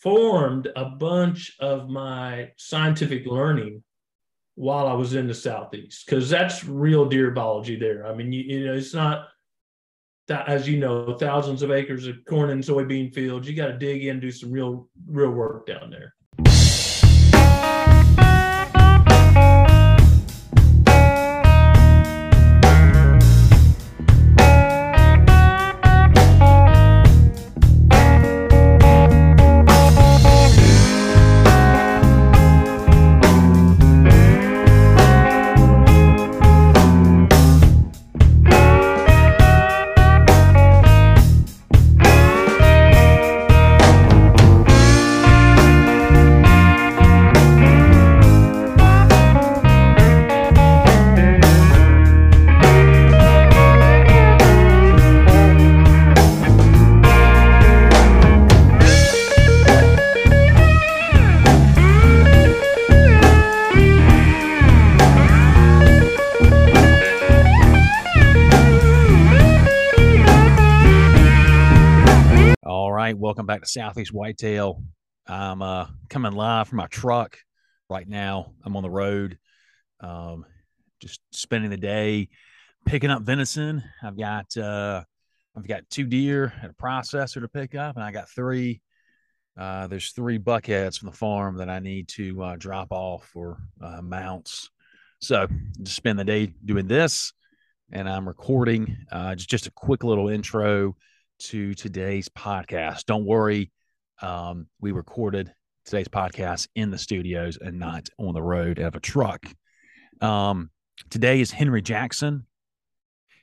formed a bunch of my scientific learning while I was in the southeast because that's real deer biology there. I mean, you, you know, it's not that as you know, thousands of acres of corn and soybean fields. You got to dig in, do some real real work down there. Southeast Whitetail. I'm uh, coming live from my truck right now. I'm on the road, um, just spending the day picking up venison. I've got uh, I've got two deer and a processor to pick up, and I got three. Uh, there's three buckheads from the farm that I need to uh, drop off for uh, mounts. So just spend the day doing this, and I'm recording uh, just just a quick little intro to today's podcast. Don't worry, um, we recorded today's podcast in the studios and not on the road of a truck. Um, today is Henry Jackson.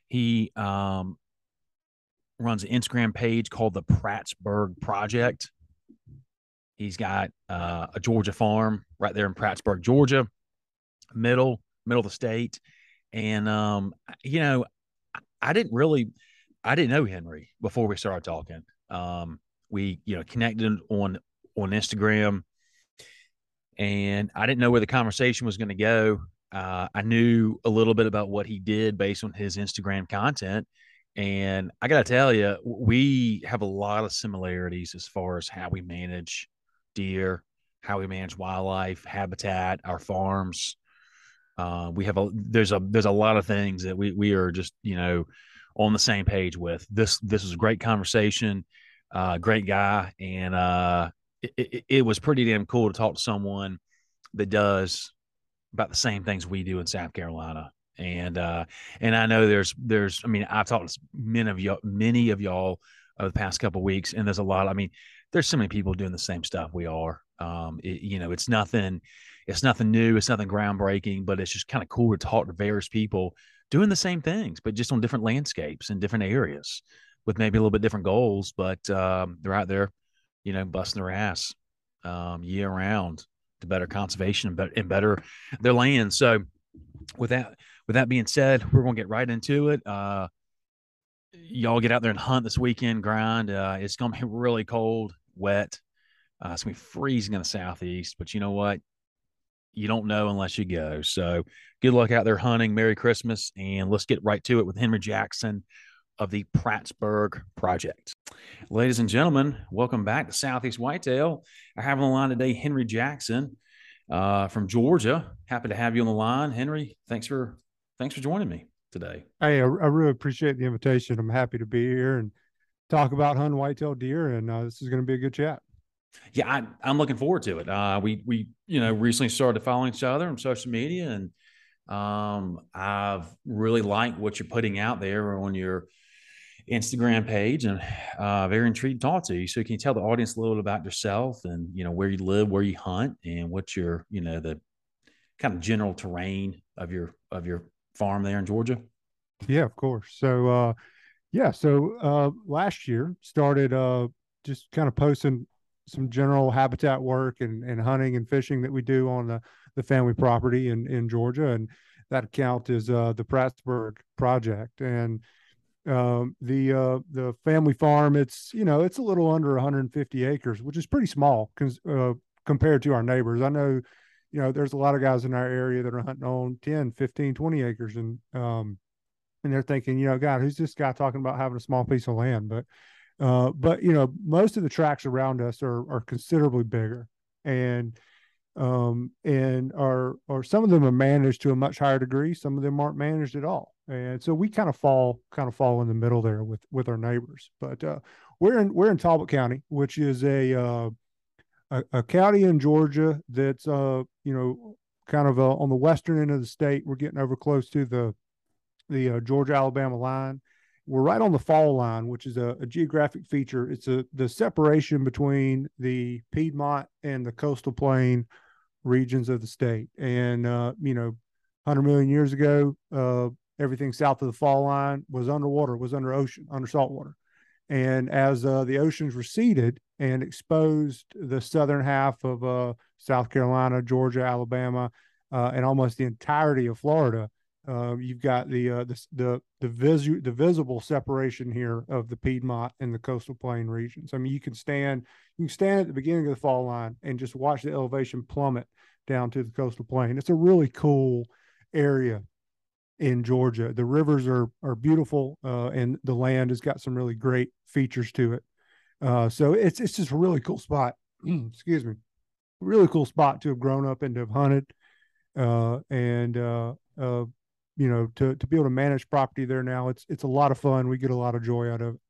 He um, runs an Instagram page called the Prattsburg Project. He's got uh, a Georgia farm right there in Prattsburg, Georgia, middle middle of the state. And um, you know, I didn't really I didn't know Henry before we started talking. Um, we, you know, connected on on Instagram, and I didn't know where the conversation was going to go. Uh, I knew a little bit about what he did based on his Instagram content, and I got to tell you, we have a lot of similarities as far as how we manage deer, how we manage wildlife, habitat, our farms. Uh, we have a there's a there's a lot of things that we we are just you know on the same page with. This this was a great conversation, uh, great guy, and uh, it, it, it, was pretty damn cool to talk to someone that does about the same things we do in South Carolina. And uh, and I know there's there's I mean I've talked to many of y'all many of y'all over the past couple weeks, and there's a lot. I mean, there's so many people doing the same stuff we are. Um, it, you know, it's nothing, it's nothing new, it's nothing groundbreaking, but it's just kind of cool to talk to various people doing the same things, but just on different landscapes and different areas with maybe a little bit different goals. But um, they're out there, you know, busting their ass um, year round to better conservation and better, and better their land. So, with that, with that being said, we're going to get right into it. Uh, y'all get out there and hunt this weekend, grind. Uh, it's going to be really cold, wet. Uh, it's going to be freezing in the southeast, but you know what? You don't know unless you go. So good luck out there hunting. Merry Christmas. And let's get right to it with Henry Jackson of the Prattsburg Project. Ladies and gentlemen, welcome back to Southeast Whitetail. I have on the line today Henry Jackson uh, from Georgia. Happy to have you on the line, Henry. Thanks for thanks for joining me today. Hey, I, I really appreciate the invitation. I'm happy to be here and talk about hunting whitetail deer, and uh, this is going to be a good chat. Yeah, I, am looking forward to it. Uh, we we you know recently started following each other on social media, and um, I've really liked what you're putting out there on your Instagram page, and uh, very intrigued to talk to you. So, can you tell the audience a little about yourself and you know where you live, where you hunt, and what your you know the kind of general terrain of your of your farm there in Georgia? Yeah, of course. So, uh, yeah, so uh, last year started uh, just kind of posting some general habitat work and, and hunting and fishing that we do on the, the family property in, in Georgia. And that account is uh, the Prattsburg project. And um, the uh, the family farm, it's, you know, it's a little under 150 acres, which is pretty small cons- uh, compared to our neighbors. I know, you know, there's a lot of guys in our area that are hunting on 10, 15, 20 acres. And, um, and they're thinking, you know, God, who's this guy talking about having a small piece of land? But Uh, but you know, most of the tracks around us are are considerably bigger, and um, and are or some of them are managed to a much higher degree. Some of them aren't managed at all, and so we kind of fall kind of fall in the middle there with with our neighbors. But uh, we're in we're in Talbot County, which is a uh, a, a, county in Georgia that's uh you know kind of uh, on the western end of the state. We're getting over close to the the uh, Georgia Alabama line. We're right on the fall line, which is a, a, geographic feature. It's a the separation between the Piedmont and the coastal plain regions of the state. And uh, you know, 100 million years ago, uh, everything south of the fall line was underwater, was under ocean, under salt water. And as uh, the oceans receded and exposed the southern half of uh, South Carolina, Georgia, Alabama, uh, and almost the entirety of Florida, uh, you've got the uh, the the the, visu- the visible separation here of the Piedmont and the coastal plain regions. I mean, you can stand you can stand at the beginning of the fall line and just watch the elevation plummet down to the coastal plain. It's a really cool area in Georgia. The rivers are are beautiful, uh, and the land has got some really great features to it. Uh, so it's it's just a really cool spot. Excuse me, really cool spot to have grown up and to have hunted, uh, and uh, you know to to be able to manage property there now. It's it's a lot of fun. We get a lot of joy out of it.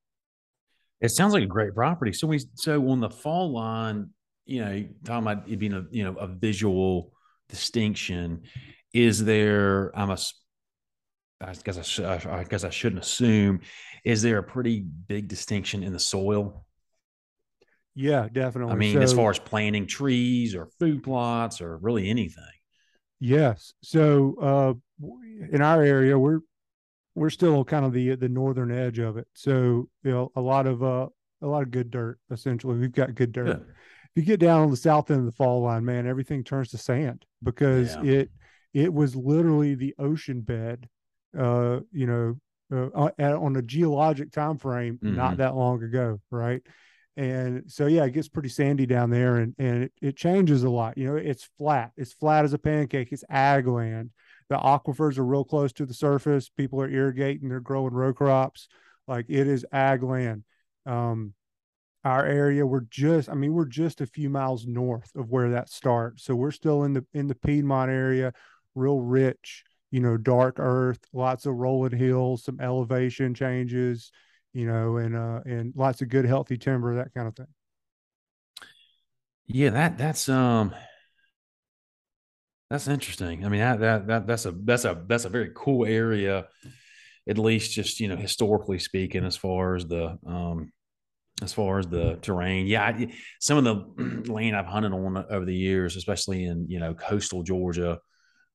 It sounds like a great property. So we so on the fall line, you know, talking about it being a you know a visual distinction. Is there? I'm a I guess I, I guess I shouldn't assume. Is there a pretty big distinction in the soil? Yeah, definitely. I mean, so, as far as planting trees or food plots or really anything. Yes. So uh, in our area, we're we're still kind of the the northern edge of it. So you know, a lot of uh, a lot of good dirt. Essentially, we've got good dirt. Good. If you get down on the south end of the fall line, man, everything turns to sand because yeah. it it was literally the ocean bed uh, you know, uh, on a geologic time frame mm-hmm. not that long ago, right? And so yeah, it gets pretty sandy down there, and and it, it changes a lot. You know, it's flat. It's flat as a pancake. It's ag land. The aquifers are real close to the surface. People are irrigating. They're growing row crops. Like it is ag land. Um, our area, we're just, I mean, we're just a few miles north of where that starts. So we're still in the in the Piedmont area, real rich you know, dark earth, lots of rolling hills, some elevation changes, you know, and uh and lots of good healthy timber, that kind of thing. Yeah, that that's um that's interesting. I mean, that, that that that's a that's a that's a very cool area, at least just you know historically speaking, as far as the um as far as the terrain. Yeah, I, some of the land I've hunted on over the years, especially in you know coastal Georgia,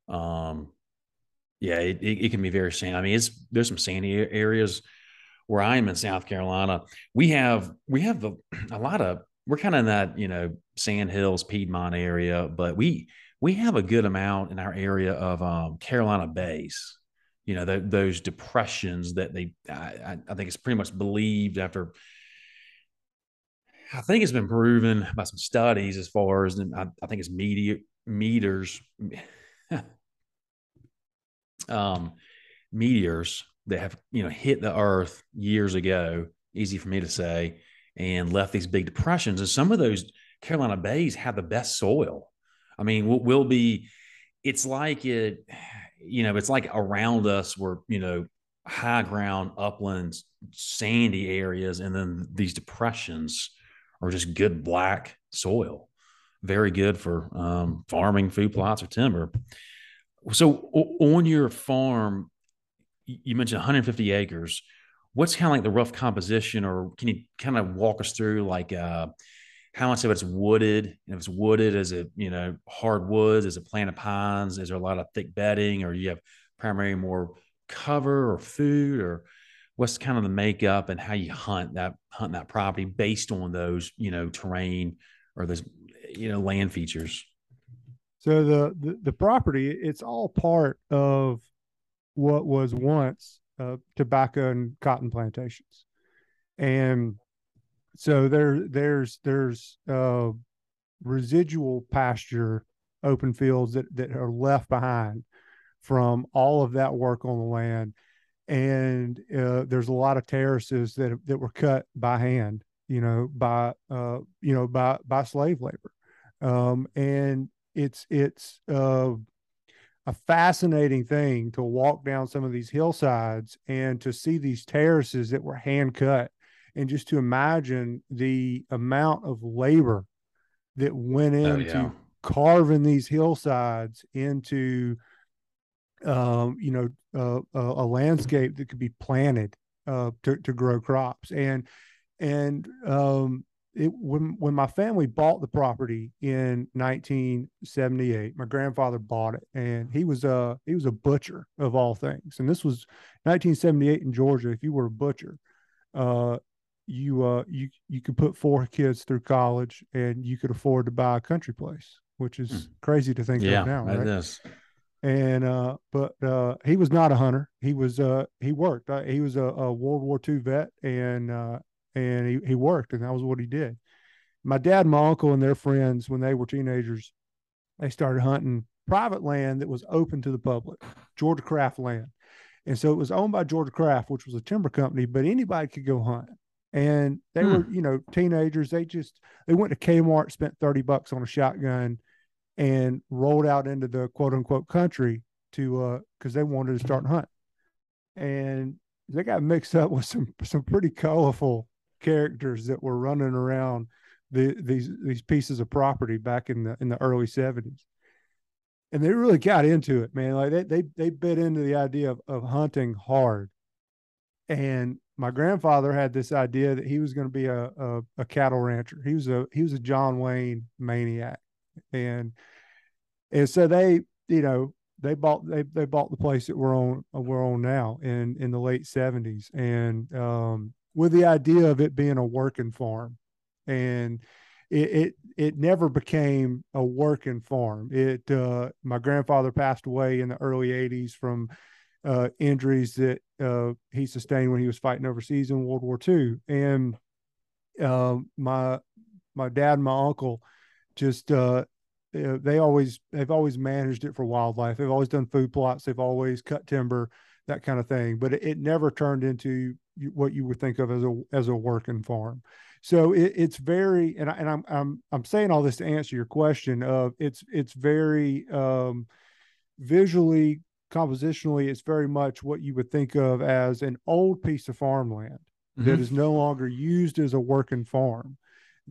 um, yeah, it, it, it, can be very sandy. I mean, it's there's some sandy areas where I am in South Carolina. We have we have a lot of we're kind of in that you know Sand Hills Piedmont area, but we we have a good amount in our area of um, Carolina bays. You know the, those depressions that they I, I think it's pretty much believed after I think it's been proven by some studies as far as I, I think it's media meters um, meteors that have you know hit the Earth years ago. Easy for me to say, and left these big depressions. And some of those Carolina bays have the best soil. I mean, we'll, we'll be. It's like it, you know, it's like around us were you know high ground, uplands, sandy areas, and then these depressions are just good black soil. Very good for um, farming, food plots, or timber. So on your farm, you mentioned 150 acres. What's kind of like the rough composition, or can you kind of walk us through like uh, how much of it's wooded? And if it's wooded, is it you know hardwoods? Is it planted pines? Is there a lot of thick bedding, or you have primarily more cover or food, or what's kind of the makeup and how you hunt that hunt that property based on those you know terrain or those you know land features? So the, the, the property, it's all part of what was once uh, tobacco and cotton plantations, and so there there's there's uh, residual pasture, open fields that that are left behind from all of that work on the land, and uh, there's a lot of terraces that that were cut by hand, you know, by uh, you know by by slave labor, um, and it's it's uh, a fascinating thing to walk down some of these hillsides and to see these terraces that were hand cut, and just to imagine the amount of labor that went into oh, yeah. carving these hillsides into um, you know, uh, a, a, landscape that could be planted uh, to, to grow crops. And and um, it, when when my family bought the property in 1978, my grandfather bought it, and he was a he was a butcher of all things. And this was 1978 in Georgia. If you were a butcher, uh, you uh, you you could put four kids through college, and you could afford to buy a country place, which is mm. crazy to think yeah, of now. Right? It is and uh, but uh, he was not a hunter. He was uh, he worked. Uh, he was a, a, World War II vet, and uh, and he he worked, and that was what he did. My dad, my uncle, and their friends, when they were teenagers, they started hunting private land that was open to the public, Georgia Kraft land, and so it was owned by Georgia Kraft, which was a timber company, but anybody could go hunt. And they hmm. were, you know, teenagers. They just they went to Kmart, spent thirty bucks on a shotgun and rolled out into the quote unquote country to uh because they wanted to start hunting and they got mixed up with some some pretty colorful characters that were running around the these these pieces of property back in the in the early 70s and they really got into it man. Like they they, they bit into the idea of, of hunting hard. And my grandfather had this idea that he was going to be a, a, a cattle rancher. He was a he was a john wayne maniac. And and so they you know they bought they they bought the place that we're on we're on now in in the late 70s and um, with the idea of it being a working farm and it, it it never became a working farm it uh, my grandfather passed away in the early 80s from uh, injuries that uh, he sustained when he was fighting overseas in World War II and um, my my dad and my uncle just uh, they always they've always managed it for wildlife. They've always done food plots. They've always cut timber, that kind of thing. But it, it never turned into what you would think of as a as a working farm. So it, it's very and I, and I'm I'm I'm saying all this to answer your question of it's it's very um, visually compositionally it's very much what you would think of as an old piece of farmland mm-hmm. that is no longer used as a working farm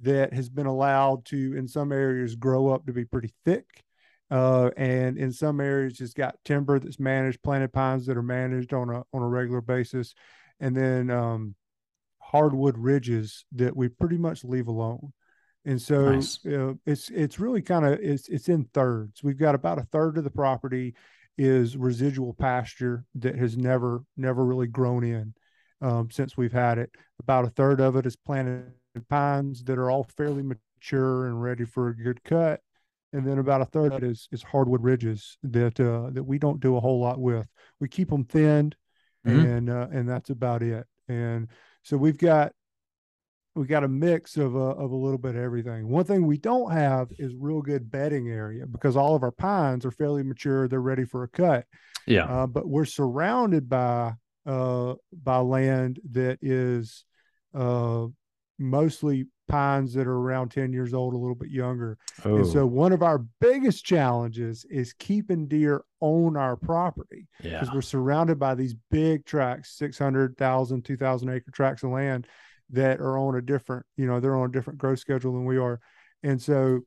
that has been allowed to, in some areas, grow up to be pretty thick. Uh, and in some areas, it's got timber that's managed, planted pines that are managed on a on a regular basis, and then um, hardwood ridges that we pretty much leave alone. And so nice. uh, it's it's really kind of it's it's in thirds. We've got about a third of the property is residual pasture that has never never really grown in um, since we've had it. About a third of it is planted pines that are all fairly mature and ready for a good cut. And then about a third of it is, is hardwood ridges that uh, that we don't do a whole lot with. We keep them thinned, mm-hmm. and uh, and that's about it. And so we've got we got a mix of a, of a little bit of everything. One thing we don't have is real good bedding area because all of our pines are fairly mature. They're ready for a cut. Yeah. Uh, but we're surrounded by uh, by land that is uh, mostly pines that are around 10 years old, a little bit younger. Oh. And so oh. one of our biggest challenges is keeping deer on our property because yeah. we're surrounded by these big tracts, 600,000, 2,000 acre tracts of land that are on a different, you know, they're on a different growth schedule than we are. And so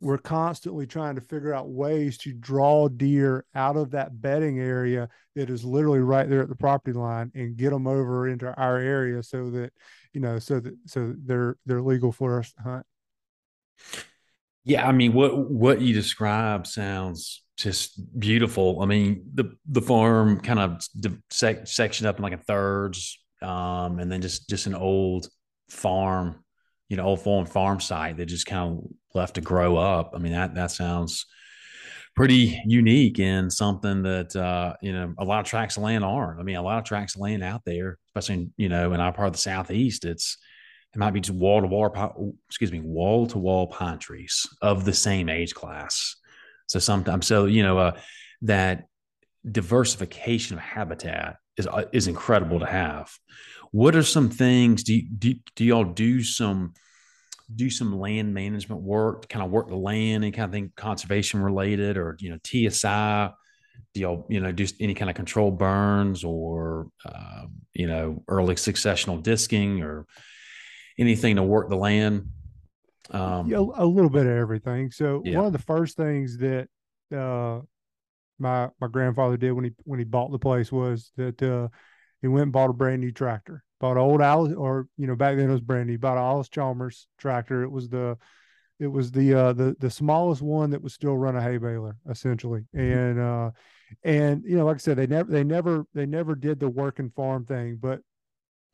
we're constantly trying to figure out ways to draw deer out of that bedding area that is literally right there at the property line and get them over into our area so that you know so that so they're they're legal for us to hunt yeah i mean what what you describe sounds just beautiful i mean the the farm kind of sec- sectioned up in like a thirds um and then just just an old farm you know old farm farm site that just kind of left to grow up. I mean, that that sounds pretty unique and something that uh, you know a lot of tracts of land aren't. I mean, a lot of tracts of land out there, especially you know in our part of the southeast, it's it might be just wall to wall, excuse me, wall to wall pine trees of the same age class. So sometimes, so you know, uh, that diversification of habitat is uh, is incredible to have. What are some things do you, do, do y'all do some do some land management work to kind of work the land and kind of think conservation related or you know TSI? Do y'all you know do any kind of control burns or uh, you know early successional disking or anything to work the land? Um, yeah, a little bit of everything. So yeah. one of the first things that uh, my my grandfather did when he when he bought the place was that uh, he went and bought a brand new tractor. Bought an old Allis, or you know, back then it was brand new. Bought an Allis-Chalmers tractor. It was the it was the uh the the smallest one that would still run a hay baler essentially and uh and you know like i said they never they never they never did the work and farm thing but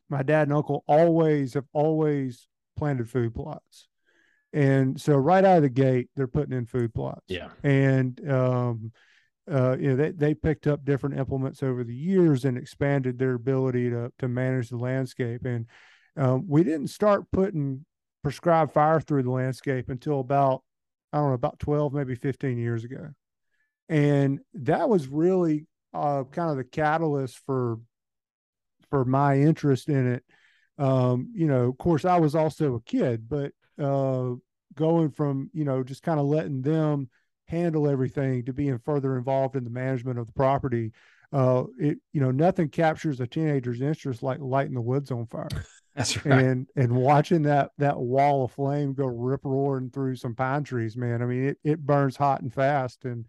my dad and uncle always have always planted food plots and so right out of the gate they're putting in food plots yeah and um uh, you know, they, they picked up different implements over the years and expanded their ability to, to manage the landscape. And um, we didn't start putting prescribed fire through the landscape until about, I don't know, about 12, maybe 15 years ago. And that was really uh, kind of the catalyst for, for my interest in it. Um, you know, of course, I was also a kid, but uh, going from, you know, just kind of letting them – handle everything to being further involved in the management of the property. Uh it you know nothing captures a teenager's interest like lighting the woods on fire. That's right. And and watching that that wall of flame go rip roaring through some pine trees man i mean it, it burns hot and fast. And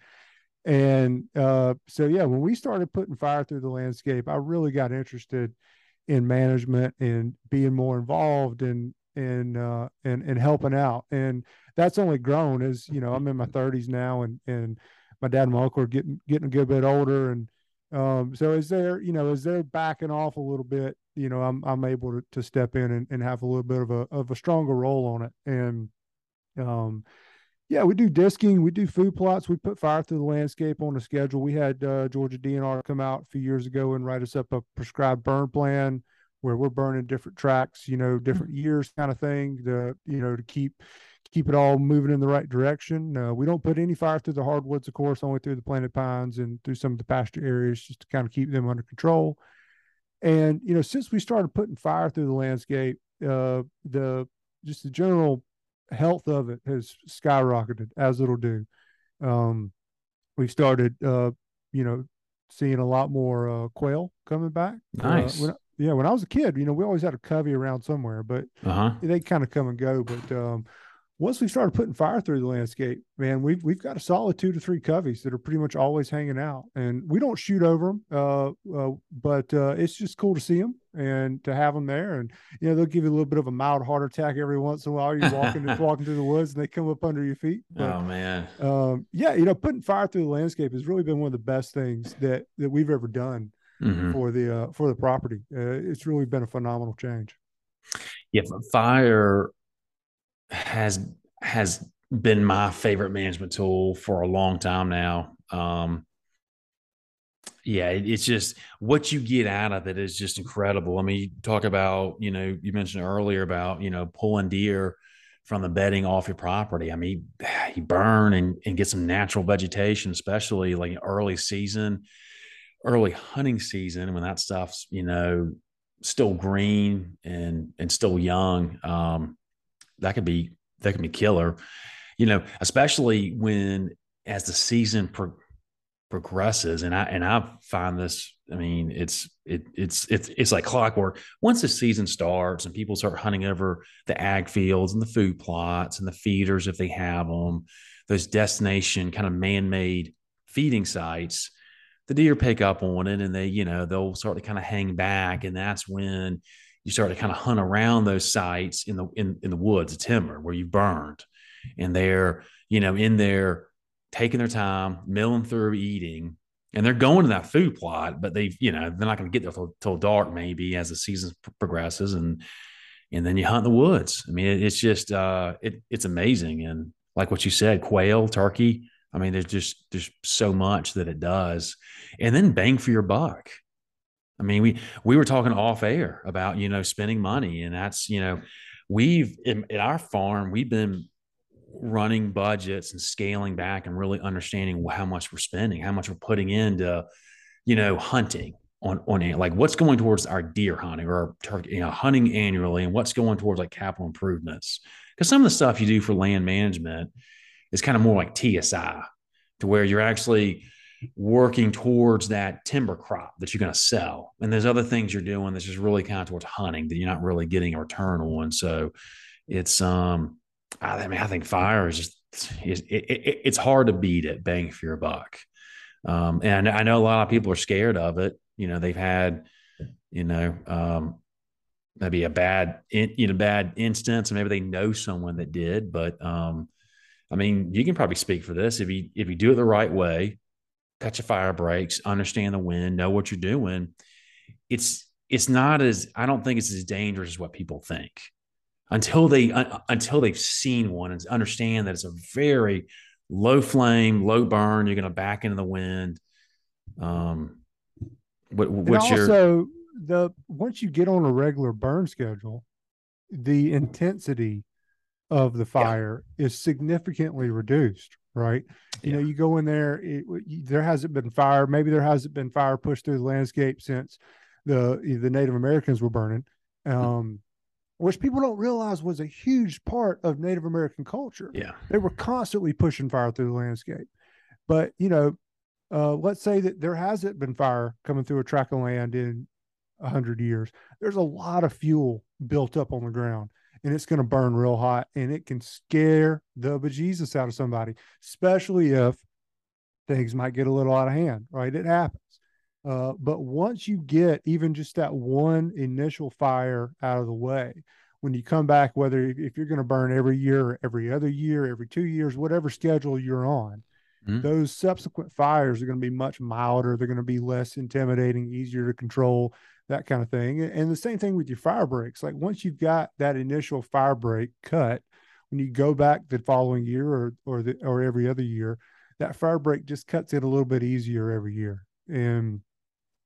and uh so yeah when we started putting fire through the landscape i really got interested in management and being more involved and and uh and and helping out. And that's only grown as you know i'm in my 30s now and and my dad and my uncle are getting getting a good bit older. And um so as they're you know as they're backing off a little bit? You know i'm i'm able to, to step in and, and have a little bit of a of a stronger role on it. And um yeah we do disking we do food plots we put fire through the landscape on a schedule. We had uh, georgia dnr come out a few years ago and write us up a prescribed burn plan where we're burning different tracks you know different years kind of thing to you know to keep keep it all moving in the right direction. Uh, we don't put any fire through the hardwoods, of course, only through the planted pines and through some of the pasture areas just to kind of keep them under control. And you know, since we started putting fire through the landscape, uh, the just the general health of it has skyrocketed as it'll do. Um, we've started, uh, you know, seeing a lot more uh, quail coming back. Uh, nice. When, yeah, when I was a kid, you know, we always had a covey around somewhere, but uh-huh. they kind of come and go. But um, once we started putting fire through the landscape, man, we've we've got a solid two to three coveys that are pretty much always hanging out, and we don't shoot over them, uh, uh, but uh, it's just cool to see them and to have them there, and you know they'll give you a little bit of a mild heart attack every once in a while. You're walking walking through the woods and they come up under your feet. But, oh man, um, yeah, you know, putting fire through the landscape has really been one of the best things that that we've ever done mm-hmm. for the uh, for the property. Uh, it's really been a phenomenal change. Yeah, fire has has been my favorite management tool for a long time now. Um, yeah, it, it's just what you get out of it is just incredible. I mean, you talk about, you know, you mentioned earlier about, you know, pulling deer from the bedding off your property. I mean, you burn and, and get some natural vegetation, especially like early season, early hunting season when that stuff's, you know, still green and and still young. Um, that could be that could be killer. You know, especially when as the season pro- progresses, and I and I find this. I mean, it's it it's it's it's like clockwork. Once the season starts and people start hunting over the ag fields and the food plots and the feeders if they have them, those destination kind of man-made feeding sites, the deer pick up on it and they you know they'll start to kind of hang back, and that's when you start to kind of hunt around those sites in the in, in the woods, the timber where you burned, and they're you know in there taking their time, milling through, eating, and they're going to that food plot, but they've you know they're not going to get there till, till, dark maybe as the season progresses, and and then you hunt the woods. I mean, it, it's just uh, it it's amazing, and like what you said, quail, turkey. I mean, there's just there's so much that it does, and then bang for your buck. I mean, we we were talking off air about you know spending money, and that's you know we've in, at our farm we've been running budgets and scaling back and really understanding how much we're spending, how much we're putting into you know hunting on on like what's going towards our deer hunting or turkey, you know, hunting annually, and what's going towards like capital improvements? Because some of the stuff you do for land management is kind of more like TSI, to where you're actually working towards that timber crop that you're going to sell. And there's other things you're doing that's just really kind of towards hunting that you're not really getting a return on. So it's um I mean I think fire is just it, it, it's hard to beat it bang for your buck. Um, and I know a lot of people are scared of it. You know, they've had, you know, um, maybe a bad, you know, bad instance, and maybe they know someone that did. But um, I mean, you can probably speak for this if you if you do it the right way, cut your fire breaks, understand the wind, know what you're doing. It's it's not as I don't think it's as dangerous as what people think until they uh, until they've seen one and understand that it's a very low flame, low burn. You're going to back into the wind. Um, what, what's and also, your the once you get on a regular burn schedule, the intensity of the fire yeah. is significantly reduced. Right, you yeah. know, you go in there. It, there hasn't been fire. Maybe there hasn't been fire pushed through the landscape since the the Native Americans were burning. Um, which people don't realize was a huge part of Native American culture. Yeah. They were constantly pushing fire through the landscape. But, you know, uh, let's say that there hasn't been fire coming through a tract of land in a hundred years. There's a lot of fuel built up on the ground and it's going to burn real hot and it can scare the bejesus out of somebody, especially if things might get a little out of hand, right? It happens. Uh, but once you get even just that one initial fire out of the way, when you come back, whether if you're going to burn every year, every other year, every two years, whatever schedule you're on, mm-hmm. those subsequent fires are going to be much milder. They're going to be less intimidating, easier to control, that kind of thing. And the same thing with your fire breaks. Like once you've got that initial fire break cut, when you go back the following year or or the, or every other year, that fire break just cuts it a little bit easier every year. And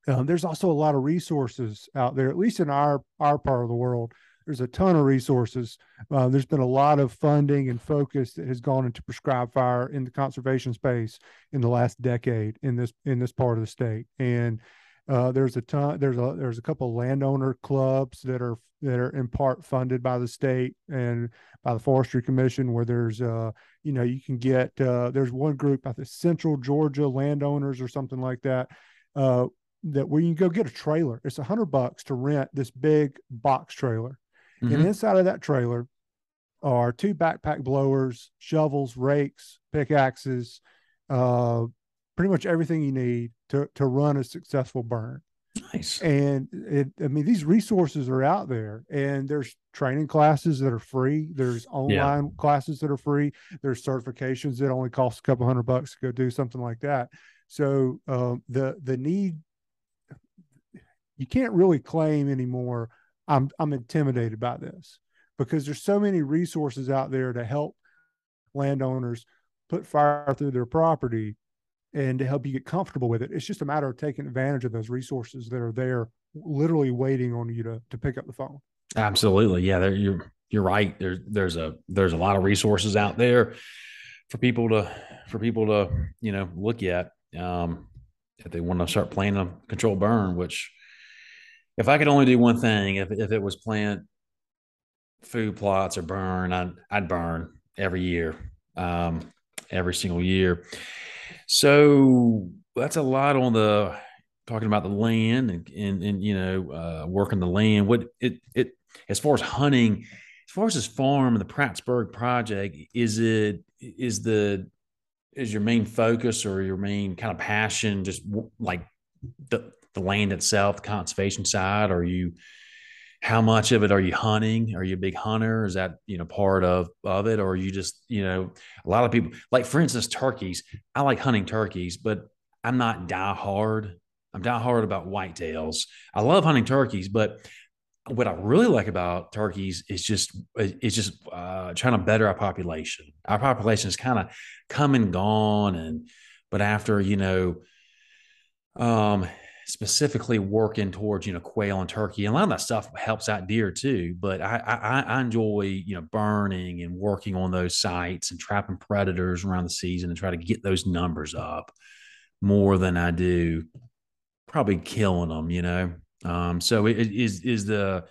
um, there's also a lot of resources out there, at least in our our part of the world. There's a ton of resources. Uh, there's been a lot of funding and focus that has gone into prescribed fire in the conservation space in the last decade in this in this part of the state. And uh, there's a ton. There's a there's a couple landowner clubs that are that are in part funded by the state and by the Forestry Commission, where there's uh you know you can get uh, there's one group I think Central Georgia landowners or something like that uh, that where you can go get a trailer. It's a hundred bucks to rent this big box trailer. Mm-hmm. And inside of that trailer are two backpack blowers, shovels, rakes, pickaxes, uh, pretty much everything you need to, to run a successful burn. Nice. And it, I mean, these resources are out there, and there's training classes that are free. There's online yeah. classes that are free. There's certifications that only cost a couple hundred bucks to go do something like that. So um, the the need you can't really claim anymore I'm I'm intimidated by this because there's so many resources out there to help landowners put fire through their property and to help you get comfortable with it. It's just a matter of taking advantage of those resources that are there literally waiting on you to to pick up the phone. Absolutely. Yeah, There, you're you're right. There's there's a there's a lot of resources out there for people to for people to, you know, look at um if they want to start playing a control burn, which if I could only do one thing, if if it was plant food plots or burn, I'd I'd burn every year, um, every single year. So that's a lot on the talking about the land and and, and you know uh, working the land. What it it as far as hunting, as far as this farm and the Prattsburg project, is it is the is your main focus or your main kind of passion just like the the land itself, the conservation side? Are you how much of it are you hunting? Are you a big hunter? Is that you know part of of it, or are you just you know a lot of people like for instance turkeys? I like hunting turkeys, but I'm not die hard. I'm die hard about whitetails. I love hunting turkeys, but what I really like about turkeys is just is just uh, trying to better our population. Our population is kind of come and gone, and but after you know, um, specifically working towards you know quail and turkey and a lot of that stuff helps out deer too but I, I i enjoy you know burning and working on those sites and trapping predators around the season and try to get those numbers up more than i do probably killing them, you know. Um, so it is is the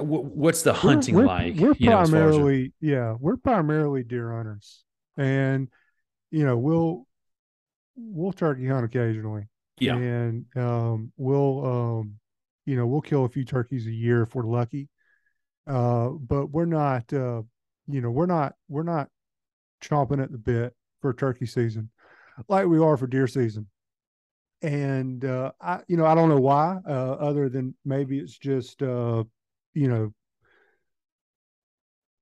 what's the hunting we're, we're, like? We're primarily, yeah, we're primarily deer hunters, and you know we'll we'll turkey hunt occasionally. Yeah, and um, we'll um, you know we'll kill a few turkeys a year if we're lucky, uh, but we're not uh, you know we're not we're not chomping at the bit for turkey season like we are for deer season. And uh, I, you know, I don't know why, uh, other than maybe it's just, uh, you know,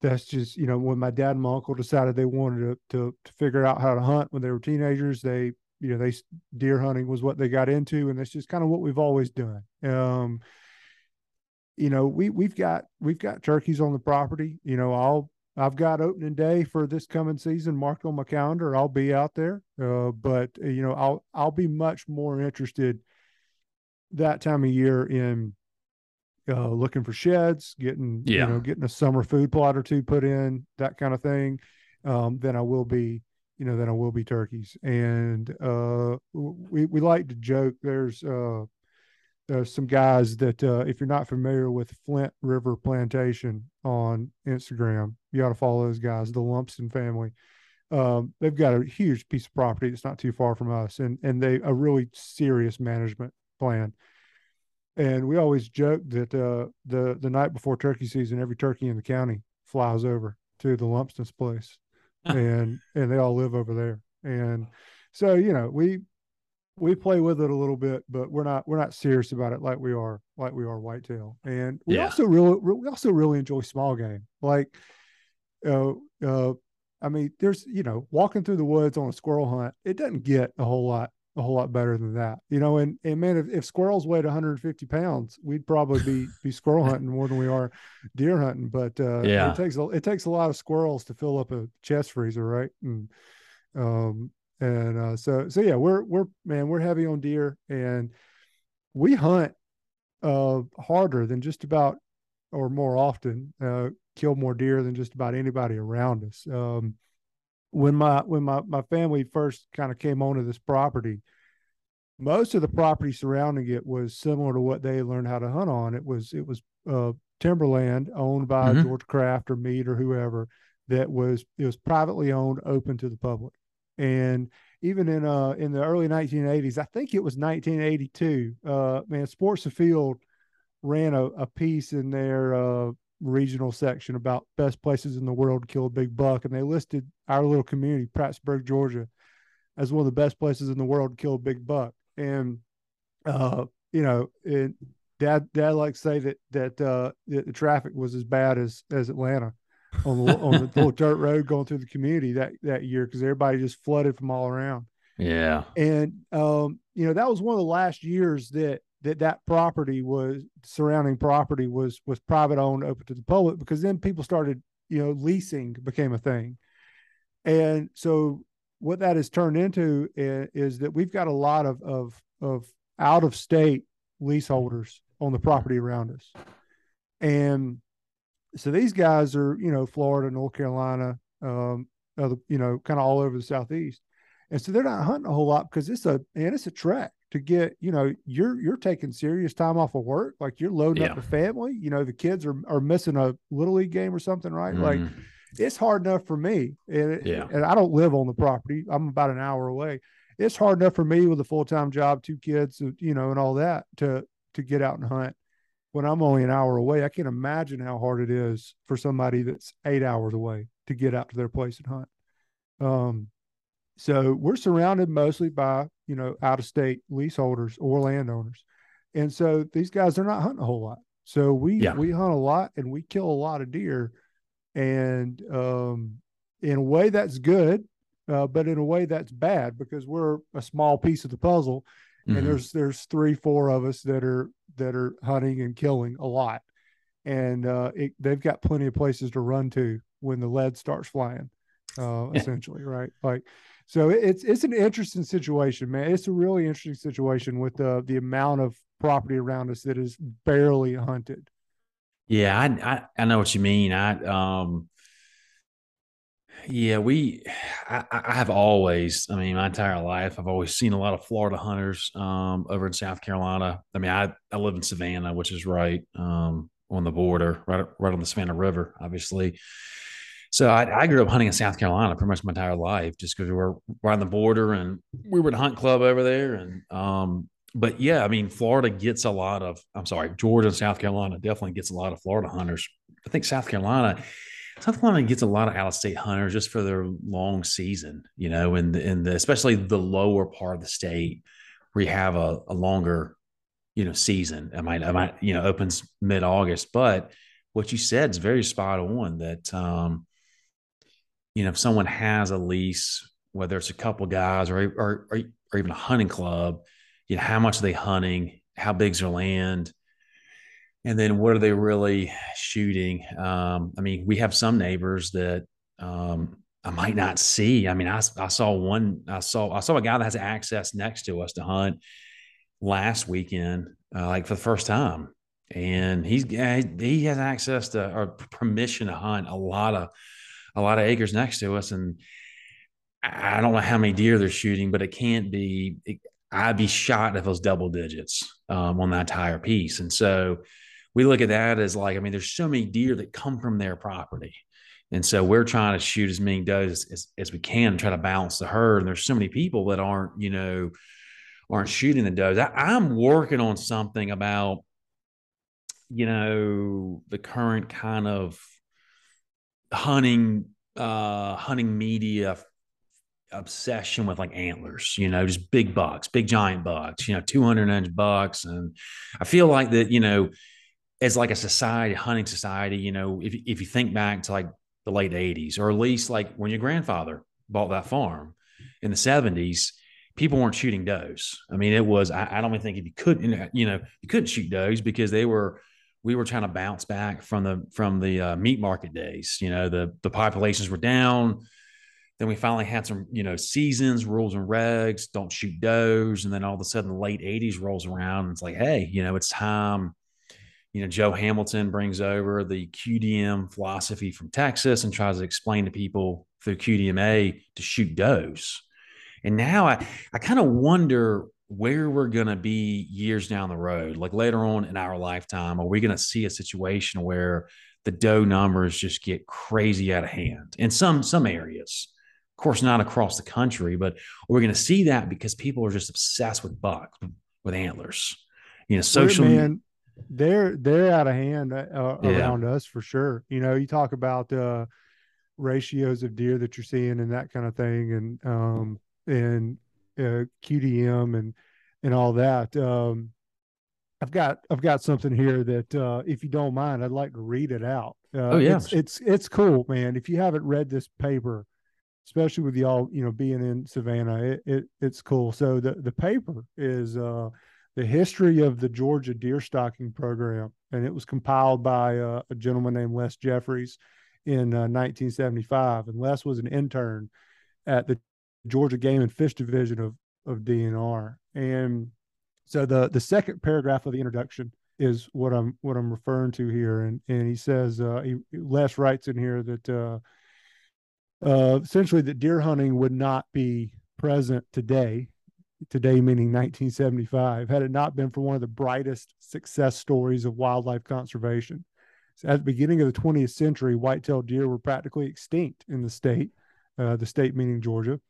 that's just you know when my dad and my uncle decided they wanted to, to to figure out how to hunt when they were teenagers, they you know they deer hunting was what they got into, and that's just kind of what we've always done. Um, you know, we we've got we've got turkeys on the property. You know, I'll I've got opening day for this coming season marked on my calendar. I'll be out there, uh, but uh, you know, I'll I'll be much more interested that time of year in uh, looking for sheds, getting yeah. you know getting a summer food plot or two put in, that kind of thing. Um, than I will be, you know, than I will be turkeys. And uh, we we like to joke. There's uh, uh, some guys that uh, if you're not familiar with Flint River Plantation on Instagram, you ought to follow those guys, the Lumpson family. Um, they've got a huge piece of property that's not too far from us, and and they a really serious management plan. And we always joke that uh, the the night before turkey season, every turkey in the county flies over to the Lumpson's place, and and they all live over there. And so you know we we play with it a little bit, but we're not we're not serious about it like we are like we are whitetail. And we yeah. also really we also really enjoy small game. Like, uh, uh, I mean, there's you know walking through the woods on a squirrel hunt, it doesn't get a whole lot a whole lot better than that. You know, and and man, if, if squirrels weighed 150 pounds, we'd probably be be squirrel hunting more than we are deer hunting. But uh, yeah, it takes a, it takes a lot of squirrels to fill up a chest freezer, right? And um, and uh, so so yeah, we're we're man, we're heavy on deer, and we hunt uh, harder than just about, or more often, uh, kill more deer than just about anybody around us. Um, when my when my my family first kind of came onto this property, most of the property surrounding it was similar to what they learned how to hunt on. It was it was uh, timberland owned by mm-hmm. George Craft or Mead or whoever that was it was privately owned, open to the public. And even in uh in the early 1980s, I think it was 1982. Uh, man, Sports Afield ran a, a piece in their uh, regional section about best places in the world to kill a big buck, and they listed our little community, Prattsburg, Georgia, as one of the best places in the world to kill a big buck. And uh, you know, it, dad dad likes to say that that uh, the, the traffic was as bad as as Atlanta on the on the little dirt road going through the community that that year because everybody just flooded from all around. Yeah, and um, you know that was one of the last years that that that property was surrounding property was was private owned, open to the public because then people started you know leasing became a thing, and so what that has turned into is, is that we've got a lot of of of out of state leaseholders on the property around us, and so these guys are, you know, Florida, North Carolina, um, other, you know, kind of all over the southeast, and so they're not hunting a whole lot because it's a and it's a trek to get. You know, you're you're taking serious time off of work, like you're loading yeah. up the family. You know, the kids are are missing a little league game or something, right? Mm. Like it's hard enough for me, and, yeah. and I don't live on the property. I'm about an hour away. It's hard enough for me with a full time job, two kids, you know, and all that to to get out and hunt when I'm only an hour away, I can't imagine how hard it is for somebody that's eight hours away to get out to their place and hunt. Um, so we're surrounded mostly by, you know, out of state leaseholders or landowners. And so these guys are not hunting a whole lot. So we yeah. we hunt a lot and we kill a lot of deer. And um, in a way that's good, uh, but in a way that's bad because we're a small piece of the puzzle. Mm-hmm. And there's there's three, four of us that are that are hunting and killing a lot, and uh, it, they've got plenty of places to run to when the lead starts flying. Uh, essentially, right? Like, so it's it's an interesting situation, man. It's a really interesting situation with the the amount of property around us that is barely hunted. Yeah, I, I, I know what you mean. I um, yeah, we I, I, have always, I mean, my entire life, I've always seen a lot of Florida hunters um, over in South Carolina. I mean, I, I live in Savannah, which is right um, on the border, right, right on the Savannah River, obviously. So I, I, grew up hunting in South Carolina pretty much my entire life, just because we were right on the border and we were at a hunt club over there. And um, but yeah, I mean, Florida gets a lot of. I'm sorry, Georgia and South Carolina definitely gets a lot of Florida hunters. I think South Carolina, South Carolina gets a lot of out of state hunters just for their long season, you know, and and especially the lower part of the state where you have a, a longer, you know, season. I might I might you know opens mid August, but what you said is very spot on. That um, you know, if someone has a lease, whether it's a couple guys or or or, or even a hunting club you know, how much are they hunting? How big's their land? And then what are they really shooting? Um, I mean, we have some neighbors that um, I might not see. I mean, I, I saw one, I saw, I saw a guy that has access next to us to hunt last weekend, uh, like for the first time. And he's, he has access to or permission to hunt a lot of, a lot of acres next to us. And I don't know how many deer they're shooting, but it can't be, it, I'd be shot if it was double digits um, on that entire piece. And so we look at that as like, I mean, there's so many deer that come from their property. And so we're trying to shoot as many does as, as we can, try to balance the herd. And there's so many people that aren't, you know, aren't shooting the does. I'm working on something about, you know, the current kind of hunting, uh, hunting media obsession with like antlers, you know, just big bucks, big giant bucks, you know, 200 inch bucks. And I feel like that, you know, as like a society, hunting society, you know, if, if you think back to like the late 80s, or at least like when your grandfather bought that farm in the 70s, people weren't shooting does. I mean, it was, I, I don't even think if you couldn't, you know, you couldn't shoot does because they were, we were trying to bounce back from the from the uh, meat market days. You know, the the populations were down then we finally had some, you know, seasons, rules and regs, don't shoot does. And then all of a sudden the late 80s rolls around and it's like, hey, you know, it's time. You know, Joe Hamilton brings over the QDM philosophy from Texas and tries to explain to people through QDMA to shoot does. And now I, I kind of wonder where we're going to be years down the road. Like later on in our lifetime, are we going to see a situation where the doe numbers just get crazy out of hand in some some areas? Of course, not across the country, but we're going to see that because people are just obsessed with buck, with antlers. You know, social. Man, they're they're out of hand uh, uh, yeah. around us for sure. You know, you talk about uh, ratios of deer that you're seeing and that kind of thing, and um, and uh, QDM and and all that. Um, I've got I've got something here that uh, if you don't mind, I'd like to read it out. Uh, oh yeah, it's, it's it's cool, man. If you haven't read this paper, especially with y'all, you know, being in Savannah, it, it it's cool. So the the paper is uh, the history of the Georgia deer stocking program, and it was compiled by uh, a gentleman named Les Jeffries in uh, 1975. And Les was an intern at the Georgia Game and Fish Division of of DNR. And so the the second paragraph of the introduction is what I'm what I'm referring to here, and and he says uh, he, Les writes in here that uh, uh, essentially that deer hunting would not be present today, today meaning 1975, had it not been for one of the brightest success stories of wildlife conservation. So at the beginning of the 20th century, white-tailed deer were practically extinct in the state, uh, the state meaning Georgia,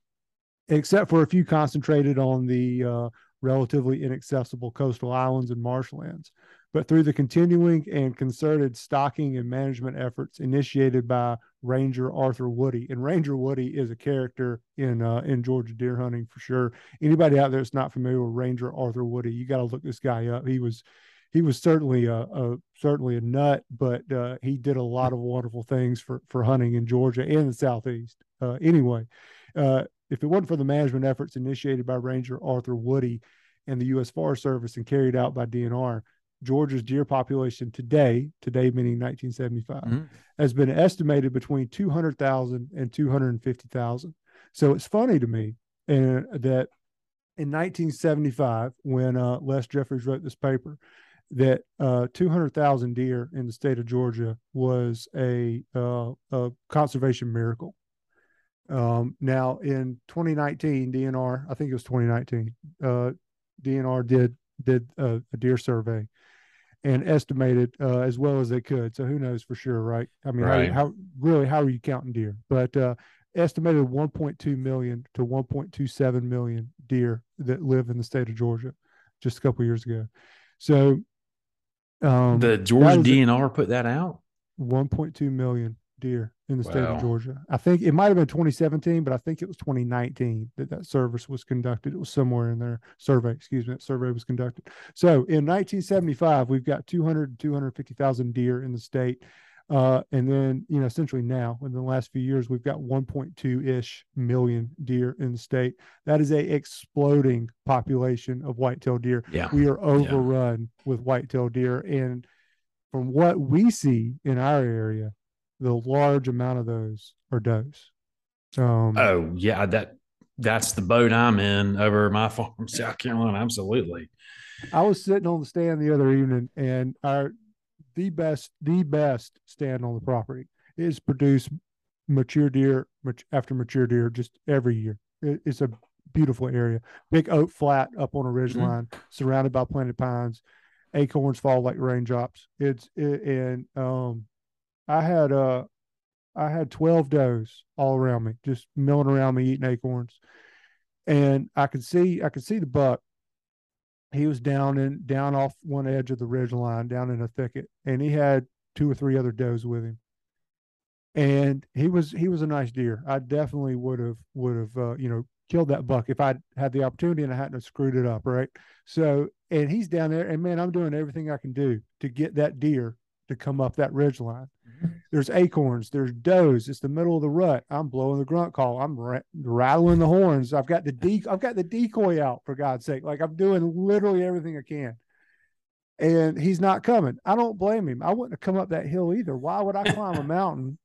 except for a few concentrated on the uh, relatively inaccessible coastal islands and marshlands but through the continuing and concerted stocking and management efforts initiated by Ranger Arthur Woody. And Ranger Woody is a character in uh, in Georgia deer hunting for sure. Anybody out there that's not familiar with Ranger Arthur Woody, you got to look this guy up. He was he was certainly a, a certainly a nut, but uh, he did a lot of wonderful things for for hunting in Georgia and the southeast. Uh, anyway, uh, if it wasn't for the management efforts initiated by Ranger Arthur Woody and the U.S. Forest Service and carried out by DNR, Georgia's deer population today, today meaning 1975, mm-hmm. has been estimated between 200,000 and 250,000. So it's funny to me and that in 1975, when uh, Les Jeffries wrote this paper, that uh, 200,000 deer in the state of Georgia was a, uh, a conservation miracle. Um, now in 2019, DNR, I think it was 2019, uh, DNR did did a, a deer survey and estimated uh, as well as they could. So who knows for sure, right? I mean, Right. how, how really how are you counting deer? But uh, estimated 1.2 million to 1.27 million deer that live in the state of Georgia, just a couple years ago. So um, the Georgia was a- DNR put that out. 1.2 million deer in the state of Georgia. I think it might have been 2017, but I think it was 2019 that that service was conducted. It was somewhere in there. Survey, excuse me, that survey was conducted. So in 1975, we've got 200 to 250,000 deer in the state. Uh, and then, you know, essentially now in the last few years, we've got 1.2 ish million deer in the state. That is a exploding population of whitetail deer Yeah. we are overrun with whitetail deer and from what we see in our area the large amount of those are does um Oh yeah, that that's the boat I'm in over my farm, South Carolina. Absolutely. i was sitting on the stand the other evening and our the best the best stand on the property is produce mature deer after mature deer just every year It- it's a beautiful area big oak flat up on a ridge Mhm. surrounded by planted pines acorns fall like raindrops it's it, and um i had uh i had 12 does all around me just milling around me eating acorns. And i could see i could see the buck. He was down in down off one edge of the ridge line down in a thicket and he had two or three other does with him. And he was he was a nice deer. I definitely would have would have uh, you know killed that buck if i had the opportunity and i hadn't screwed it up right? So and he's down there and man i'm doing everything i can do to get that deer to come up that ridge line. Mm-hmm. There's acorns there's does it's the middle of the rut. I'm blowing the grunt call i'm ra- rattling the horns. I've got the de- i've got the decoy out for god's sake. Like i'm doing literally everything i can. And he's not coming. I don't blame him. I wouldn't have come up that hill either. Why would i climb a mountain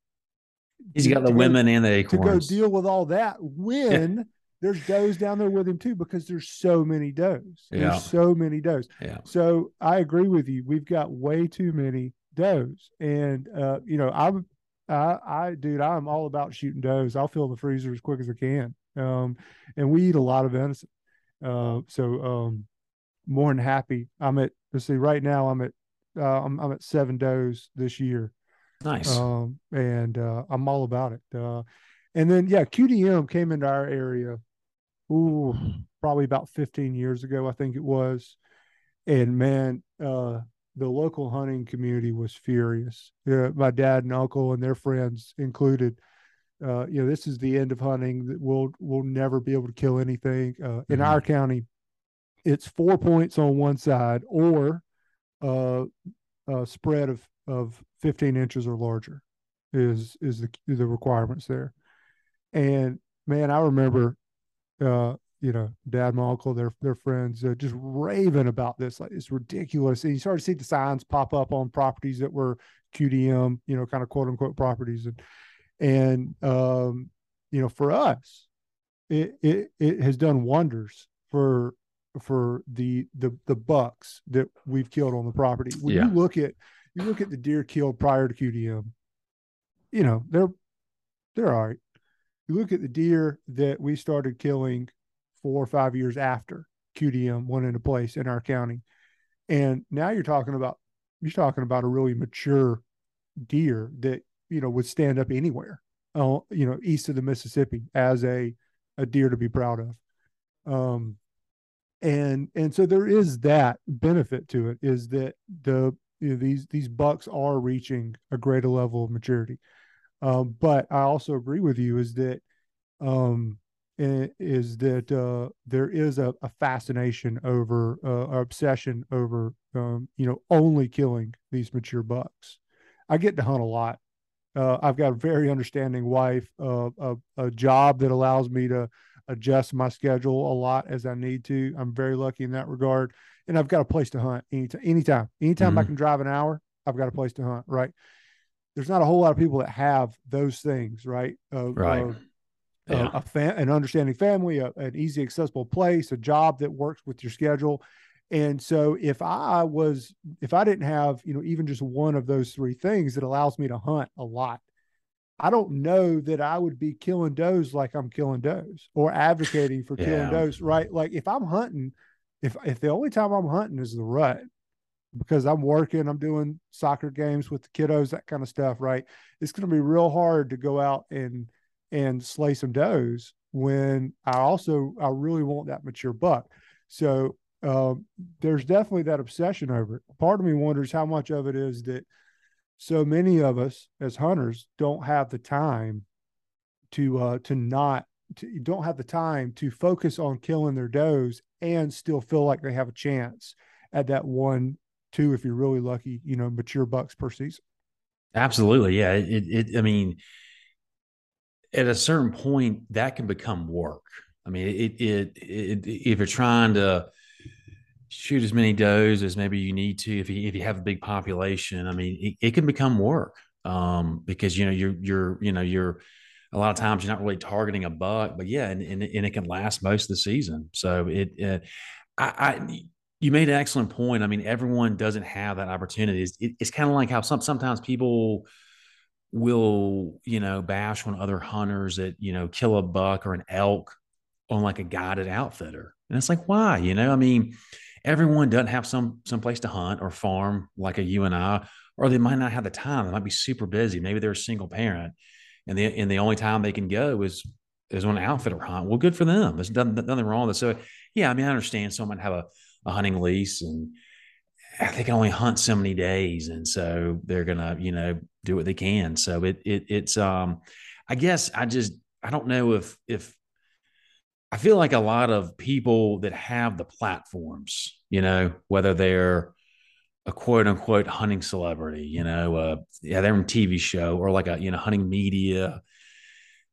he's got the go- women and the acorns to go deal with all that when there's does down there with him too because there's so many does. Yeah. there's so many does. Yeah. so I agree with you. We've got way too many does, and uh, you know, I'm, I, I, dude, I'm all about shooting does. I'll fill the freezer as quick as I can. Um, and we eat a lot of venison. Uh, so um, more than happy. I'm at. Let's see. Right now, I'm at. Uh, I'm, I'm at seven does this year. Nice. Um, and uh, I'm all about it. Uh, and then yeah, QDM came into our area. Ooh, probably about 15 years ago, I think it was. And man, uh, the local hunting community was furious. Yeah, my dad and uncle and their friends included. Uh, you know, this is the end of hunting. We'll we'll never be able to kill anything uh, in Mhm. our county. It's four points on one side, or uh, a spread of of 15 inches or larger is is the the requirements there. And man, I remember, uh, you know, dad, my uncle, their their friends, uh, just raving about this. Like it's ridiculous. And you started to see the signs pop up on properties that were QDM, you know, kind of quote unquote properties, and and um, you know, for us, it it it has done wonders for for the the the bucks that we've killed on the property. When Yeah. you look at you look at the deer killed prior to QDM, you know, they're they're all right. You look at the deer that we started killing four or five years after QDM went into place in our county. And now you're talking about you're talking about a really mature deer that, you know, would stand up anywhere, uh, you know, east of the Mississippi as a a deer to be proud of. Um and and so there is that benefit to it is that the you know, these these bucks are reaching a greater level of maturity. Um, but I also agree with you is that um, is that uh, there is a, a fascination over uh, or obsession over um, you know only killing these mature bucks. I get to hunt a lot. Uh, I've got a very understanding wife, uh, a, a job that allows me to adjust my schedule a lot as I need to. I'm very lucky in that regard, and I've got a place to hunt anytime. Anytime, anytime I Mhm. can drive an hour, I've got a place to hunt. Right there's not a whole lot of people that have those things, right? Right. Yeah. a, a fa- an understanding family, a, an easy accessible place, a job that works with your schedule. And so if I was, if I didn't have, you know, even just one of those three things that allows me to hunt a lot, I don't know that I would be killing does like I'm killing does or advocating for killing does, right? Like if I'm hunting, if if the only time I'm hunting is the rut because I'm working, I'm doing soccer games with the kiddos, that kind of stuff, right? It's going to be real hard to go out and and slay some does when I also I really want that mature buck. So um, there's definitely that obsession over it. Part of me wonders how much of it is that so many of us as hunters don't have the time to uh to not to, don't have the time to focus on killing their does and still feel like they have a chance at that one two if you're really lucky you know mature bucks per season Absolutely. Yeah. It, it, I mean, at a certain point, that can become work. I mean, it, it, it, if you're trying to shoot as many does as maybe you need to, if you, if you have a big population, I mean, it, it can become work. Um, because, you know, you're, you're, you know, you're, a lot of times you're not really targeting a buck, but yeah, and, and, and it can last most of the season. So it, uh, I, I, you made an excellent point. I mean, everyone doesn't have that opportunity. It's, it, it's kind of like how some sometimes people will, you know, bash on other hunters that you know kill a buck or an elk on like a guided outfitter, and it's like, why? You know, I mean, everyone doesn't have some some place to hunt or farm like a you and I, or they might not have the time. They might be super busy. Maybe they're a single parent, and the and the only time they can go is is on an outfitter hunt. Well, good for them. There's nothing, nothing wrong with it. So, yeah, I mean, I understand someone have a a hunting lease and they can only hunt so many days and so they're gonna you know do what they can. So it, it it's um i guess i just i don't know if if i feel like a lot of people that have the platforms you know whether they're a quote unquote hunting celebrity you know uh yeah they're on tv show or like a you know hunting media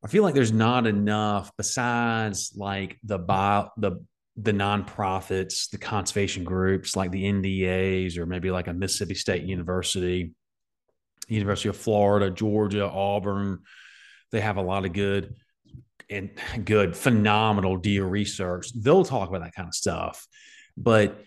i feel like there's not enough besides like the bio the the nonprofits, the conservation groups like the NDAs or maybe like a Mississippi State University, University of Florida, Georgia, Auburn. They have a lot of good and good, phenomenal deer research. They'll talk about that kind of stuff. But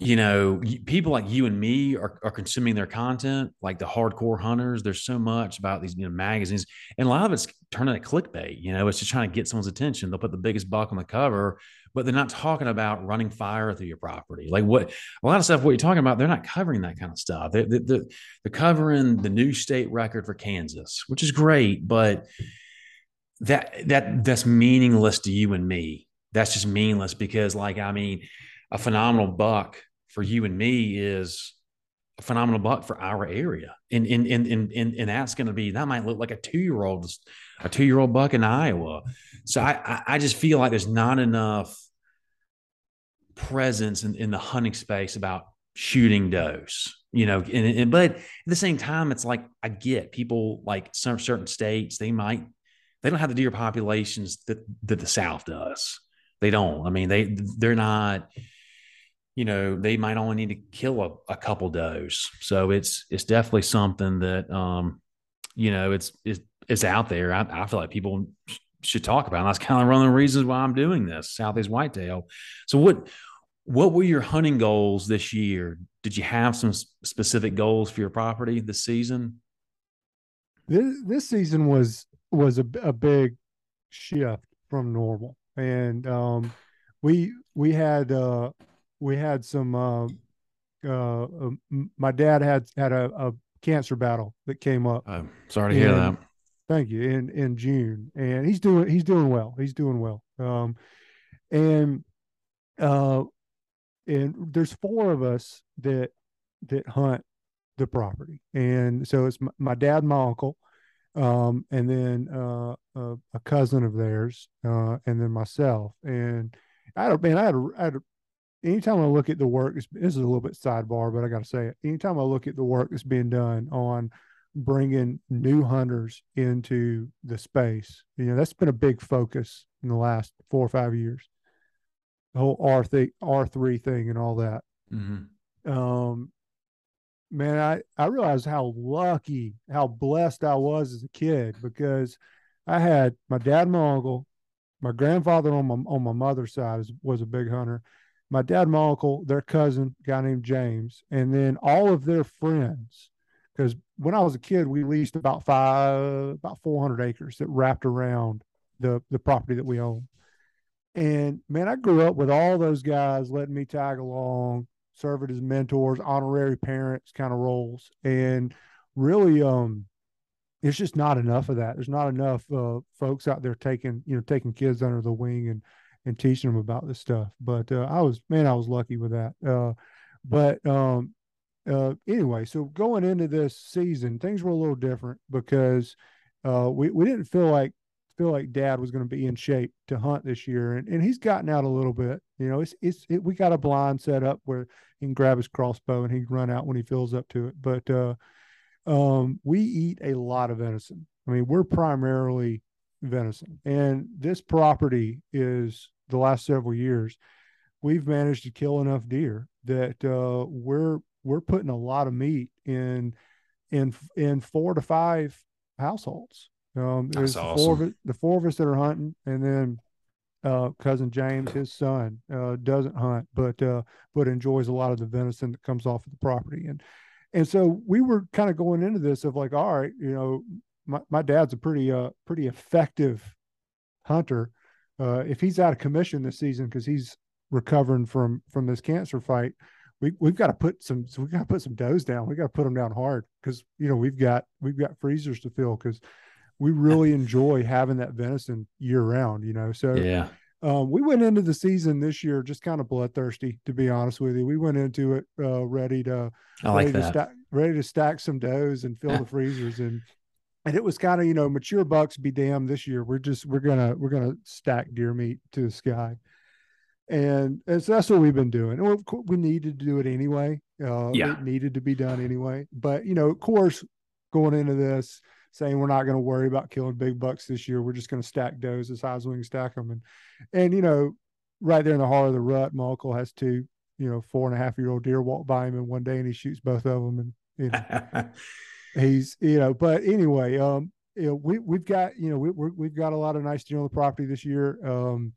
you know, people like you and me are, are consuming their content, like the hardcore hunters. There's so much about these you know, magazines, and a lot of it's turning to clickbait. You know, it's just trying to get someone's attention. They'll put the biggest buck on the cover, but they're not talking about running fire through your property. Like what a lot of stuff, what you're talking about, they're not covering that kind of stuff. They're, they're, they're covering the new state record for Kansas, which is great, but that that that's meaningless to you and me. That's just meaningless because, like, I mean, a phenomenal buck for you and me is phenomenal buck for our area. And and and and, and, and that's going to be that might look like a two year old a two year old buck in Iowa. So I I just feel like there's not enough presence in, in the hunting space about shooting does. You know, and, and but at the same time, it's like I get people like some certain states they might they don't have the deer populations that that the South does. They don't. I mean, they they're not you know they might only need to kill a, a couple does. So it's it's definitely something that um you know it's it's, it's out there. I, I feel like people should talk about and that's kind of one of the reasons why i'm doing this southeast whitetail. So what what were your hunting goals this year? Did you have some specific goals for your property this season? This this season was was a, a big shift from normal. And um we we had uh we had some uh, uh, my dad had had a, a, cancer battle that came up. Oh, sorry to hear that. Thank you. In in June, and he's doing he's doing well. He's doing well. Um, and uh, and there's four of us that that hunt the property, and so it's my, my dad, my uncle, um, and then uh, a, a cousin of theirs, uh, and then myself. And I had, man, I had, a, I had a, anytime I look at the work, this is a little bit sidebar, but I got to say it. Anytime I look at the work that's being done on bringing new hunters into the space, you know, that's been a big focus in the last four or five years. The whole R thing, R three thing, and all that. Mm-hmm. Um, man, I I realized how lucky, how blessed I was as a kid because I had my dad, and my uncle, my grandfather on my on my mother's side was, was a big hunter my dad, my uncle, their cousin, guy named James, and then all of their friends. because when I was a kid, we leased about five, about 400 acres that wrapped around the the property that we own. And man, I grew up with all those guys letting me tag along, serving as mentors, honorary parents kind of roles, and really, um, it's just not enough of that. There's not enough uh, folks out there taking you know taking kids under the wing and and teaching them about this stuff. But uh, I was man, I was lucky with that. Uh, but um, uh, anyway, so going into this season, things were a little different because uh, we we didn't feel like feel like Dad was going to be in shape to hunt this year, and, and he's gotten out a little bit. You know, it's it's it, we got a blind set up where he can grab his crossbow and he can run out when he feels up to it. But uh, um, we eat a lot of venison. I mean, we're primarily venison, and this property is the last several years. We've managed to kill enough deer that uh, we're we're putting a lot of meat in in in four to five households. Um, That's the four of awesome. the four of us that are hunting, and then uh, cousin James, his son, uh, doesn't hunt, but uh, but enjoys a lot of the venison that comes off of the property, and and so we were kind of going into this of like, all right, you know, my, my dad's a pretty uh pretty effective hunter. Uh, if he's out of commission this season because he's recovering from from this cancer fight, we we've got to put some so we got to put some does down. We got to put them down hard because you know we've got we've got freezers to fill because we really enjoy having that venison year round. You know, so Yeah. um, we went into the season this year just kind of bloodthirsty, to be honest with you. We went into it uh, ready to I like ready to stack ready to stack some does and fill the freezers and and it was kind of you know mature bucks be damned this year. We're just we're gonna we're gonna stack deer meat to the sky. And, and so that's what we've been doing. And we needed to do it anyway. Uh, Yeah. It needed to be done anyway. But, you know, of course, going into this, saying we're not going to worry about killing big bucks this year. We're just going to stack does as high as we can stack them. And, and, you know, right there in the heart of the rut, my uncle has two, you know, four and a half year old deer walk by him in one day and he shoots both of them. And, you know, he's you know but anyway um you know we we've got you know we we're, we've got a lot of nice deer on the property this year. Um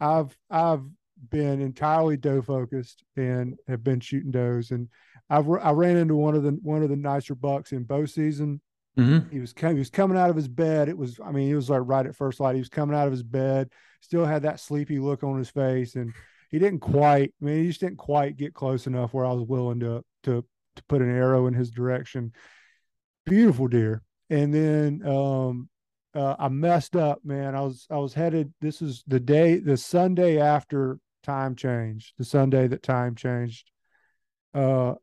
i've i've been entirely doe focused and have been shooting does. And i've i ran into one of the one of the nicer bucks in bow season. Mhm. he was coming he was coming out of his bed. It was i mean he was like right at first light. He was coming out of his bed still had that sleepy look on his face and he didn't quite i mean he just didn't quite get close enough where i was willing to to to put an arrow in his direction beautiful deer. And then um uh, i messed up man. I was i was headed this is the day the sunday after time changed the sunday that time changed uh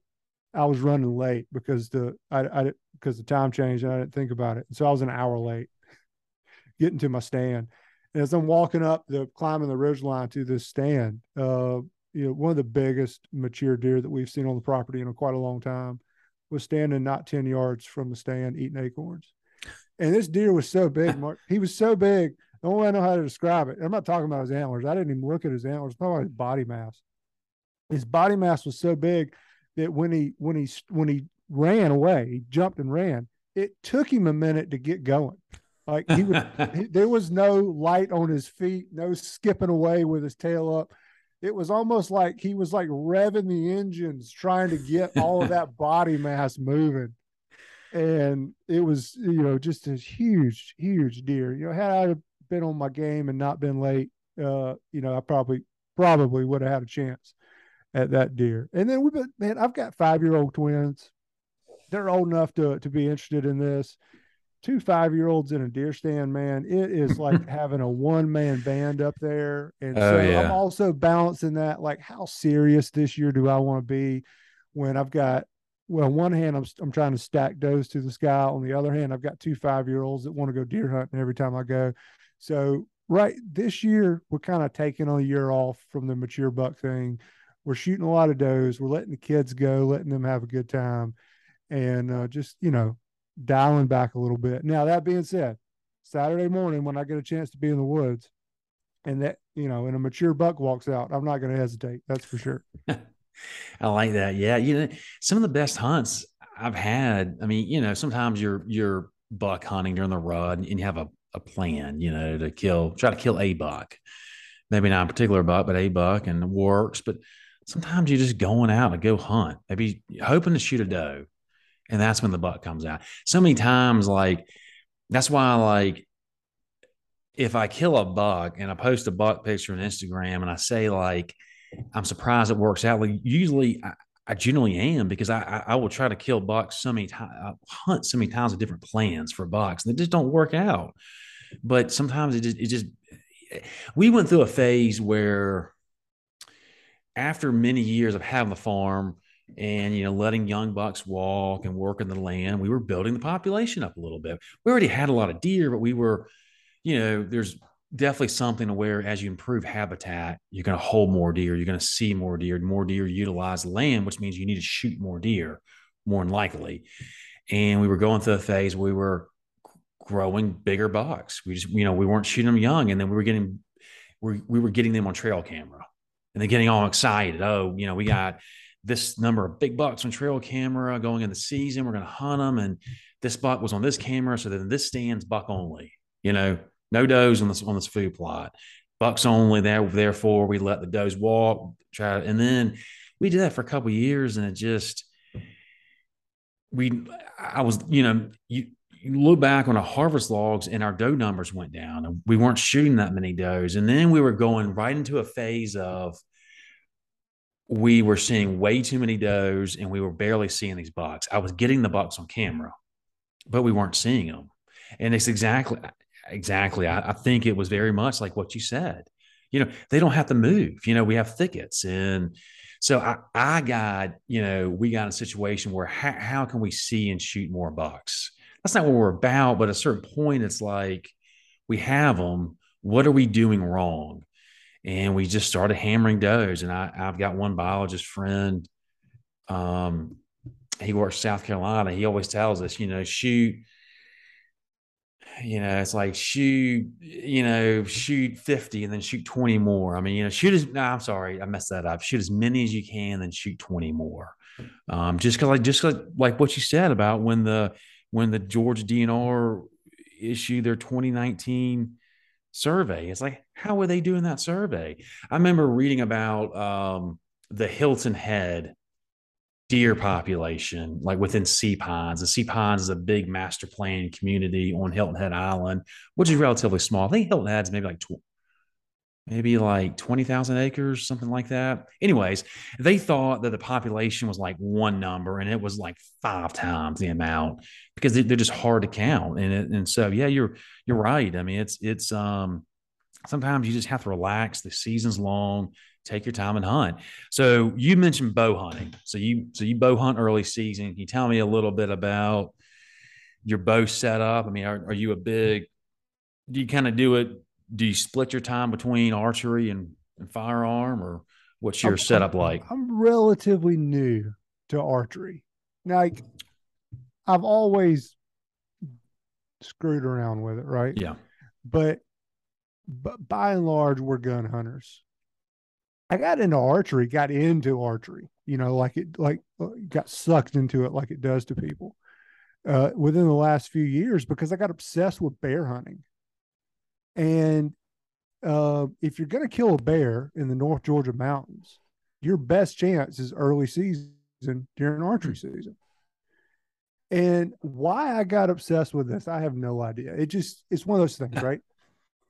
i was running late because the i i because the time changed and i didn't think about it. So i was an hour late getting to my stand. And as i'm walking up the climbing the ridge line to this stand uh you know one of the biggest mature deer that we've seen on the property in quite a long time was standing not 10 yards from the stand eating acorns. And this deer was so big, Mark. He was so big. The only way I know how to describe it, I'm not talking about his antlers. I didn't even look at his antlers. I'm talking about his body mass. His body mass was so big that when he when he when he ran away, he jumped and ran. It took him a minute to get going. Like he would he, there was no light on his feet, no skipping away with his tail up. It was almost like he was like revving the engines, trying to get all of that body mass moving. And it was, you know, just a huge, huge deer. You know, had I been on my game and not been late, uh, you know, I probably, probably would have had a chance at that deer. And then we've been, man, I've got five year old twins. They're old enough to to be interested in this two five year olds in a deer stand, man, it is like having a one man band up there. And Oh, so I'm also balancing that, like, how serious this year do I want to be when I've got, well, on one hand, I'm, I'm trying to stack does to the sky. On the other hand, I've got two five year olds that want to go deer hunting every time I go. So, right this year, we're kind of taking a year off from the mature buck thing. We're shooting a lot of does. We're letting the kids go, letting them have a good time, and uh, just, you know, dialing back a little bit. Now, that being said, Saturday morning when I get a chance to be in the woods and that, you know, and a mature buck walks out, I'm not going to hesitate. That's for sure. I like that. Yeah, you know, some of the best hunts I've had. I mean, you know, sometimes you're you're buck hunting during the rut, and you have a, a plan, you know, to kill, try to kill a buck. Maybe not a particular buck, but a buck, and it works. But sometimes you're just going out to go hunt, maybe hoping to shoot a doe, and that's when the buck comes out. So many times, like that's why, like if I kill a buck and I post a buck picture on Instagram and I say like I'm surprised it works out, like usually I, I generally am because I, I, I will try to kill bucks so many times, uh, hunt so many times with different plans for bucks, and they just don't work out. But sometimes it just it just we went through a phase where after many years of having the farm and you know letting young bucks walk and work in the land we were building the population up a little bit. We already had a lot of deer but we were you know there's definitely something where as you improve habitat you're going to hold more deer you're going to see more deer more deer utilize land which means you need to shoot more deer more than likely. And we were going through a phase where we were growing bigger bucks. We just you know we weren't shooting them young and then we were getting we, we were getting them on trail camera and they're getting all excited. Oh you know we got this number of big bucks on trail camera going in the season. We're going to hunt them. And this buck was on this camera. So then this stands buck only, you know, no does on this, on this food plot, bucks only there. Therefore we let the does walk, try. And then we did that for a couple years and it just, we, I was, you know, you, you look back on the harvest logs and our doe numbers went down and we weren't shooting that many does. And then we were going right into a phase of, we were seeing way too many does and we were barely seeing these bucks. I was getting the bucks on camera, but we weren't seeing them. And it's exactly, exactly. I, I, think it was very much like what you said. You know, they don't have to move. You know, we have thickets. And so I, I got, you know, we got a situation where how, how can we see and shoot more bucks? That's not what we're about. But at a certain point, it's like we have them. What are we doing wrong? And we just started hammering does. And I, I've got one biologist friend. Um, he works South Carolina. He always tells us, you know, shoot, you know, it's like shoot, you know, shoot 50 and then shoot 20 more. I mean, you know, shoot as no, I'm sorry, I messed that up. Shoot as many as you can, then shoot 20 more. Um, just cause like just like what you said about when the when the Georgia DNR issued their 2019 survey. It's like, how were they doing that survey? I remember reading about um, the Hilton Head deer population, like within Sea Pines. The Sea Pines is a big master plan community on Hilton Head Island, which is relatively small. I think Hilton Head's maybe like maybe like 20,000 acres, something like that. Anyways, they thought that the population was like one number and it was like five times the amount because they're just hard to count. And, it, and so, yeah, you're, you're right. I mean, it's, it's, um, sometimes you just have to relax. The season's long, take your time and hunt. So you mentioned bow hunting. So you, so you bow hunt early season. Can you tell me a little bit about your bow setup? I mean, are, are you a big, do you kind of do it do you split your time between archery and, and firearm or what's your I'm, setup like? I'm relatively new to archery. Like I've always screwed around with it, right? Yeah. But but by and large, we're gun hunters. I got into archery, got into archery, you know, like it like got sucked into it like it does to people. Uh, within the last few years because I got obsessed with bear hunting. And uh, if you're going to kill a bear in the North Georgia mountains, your best chance is early season during archery hmm. season. And why I got obsessed with this, I have no idea. It just it's one of those things, right?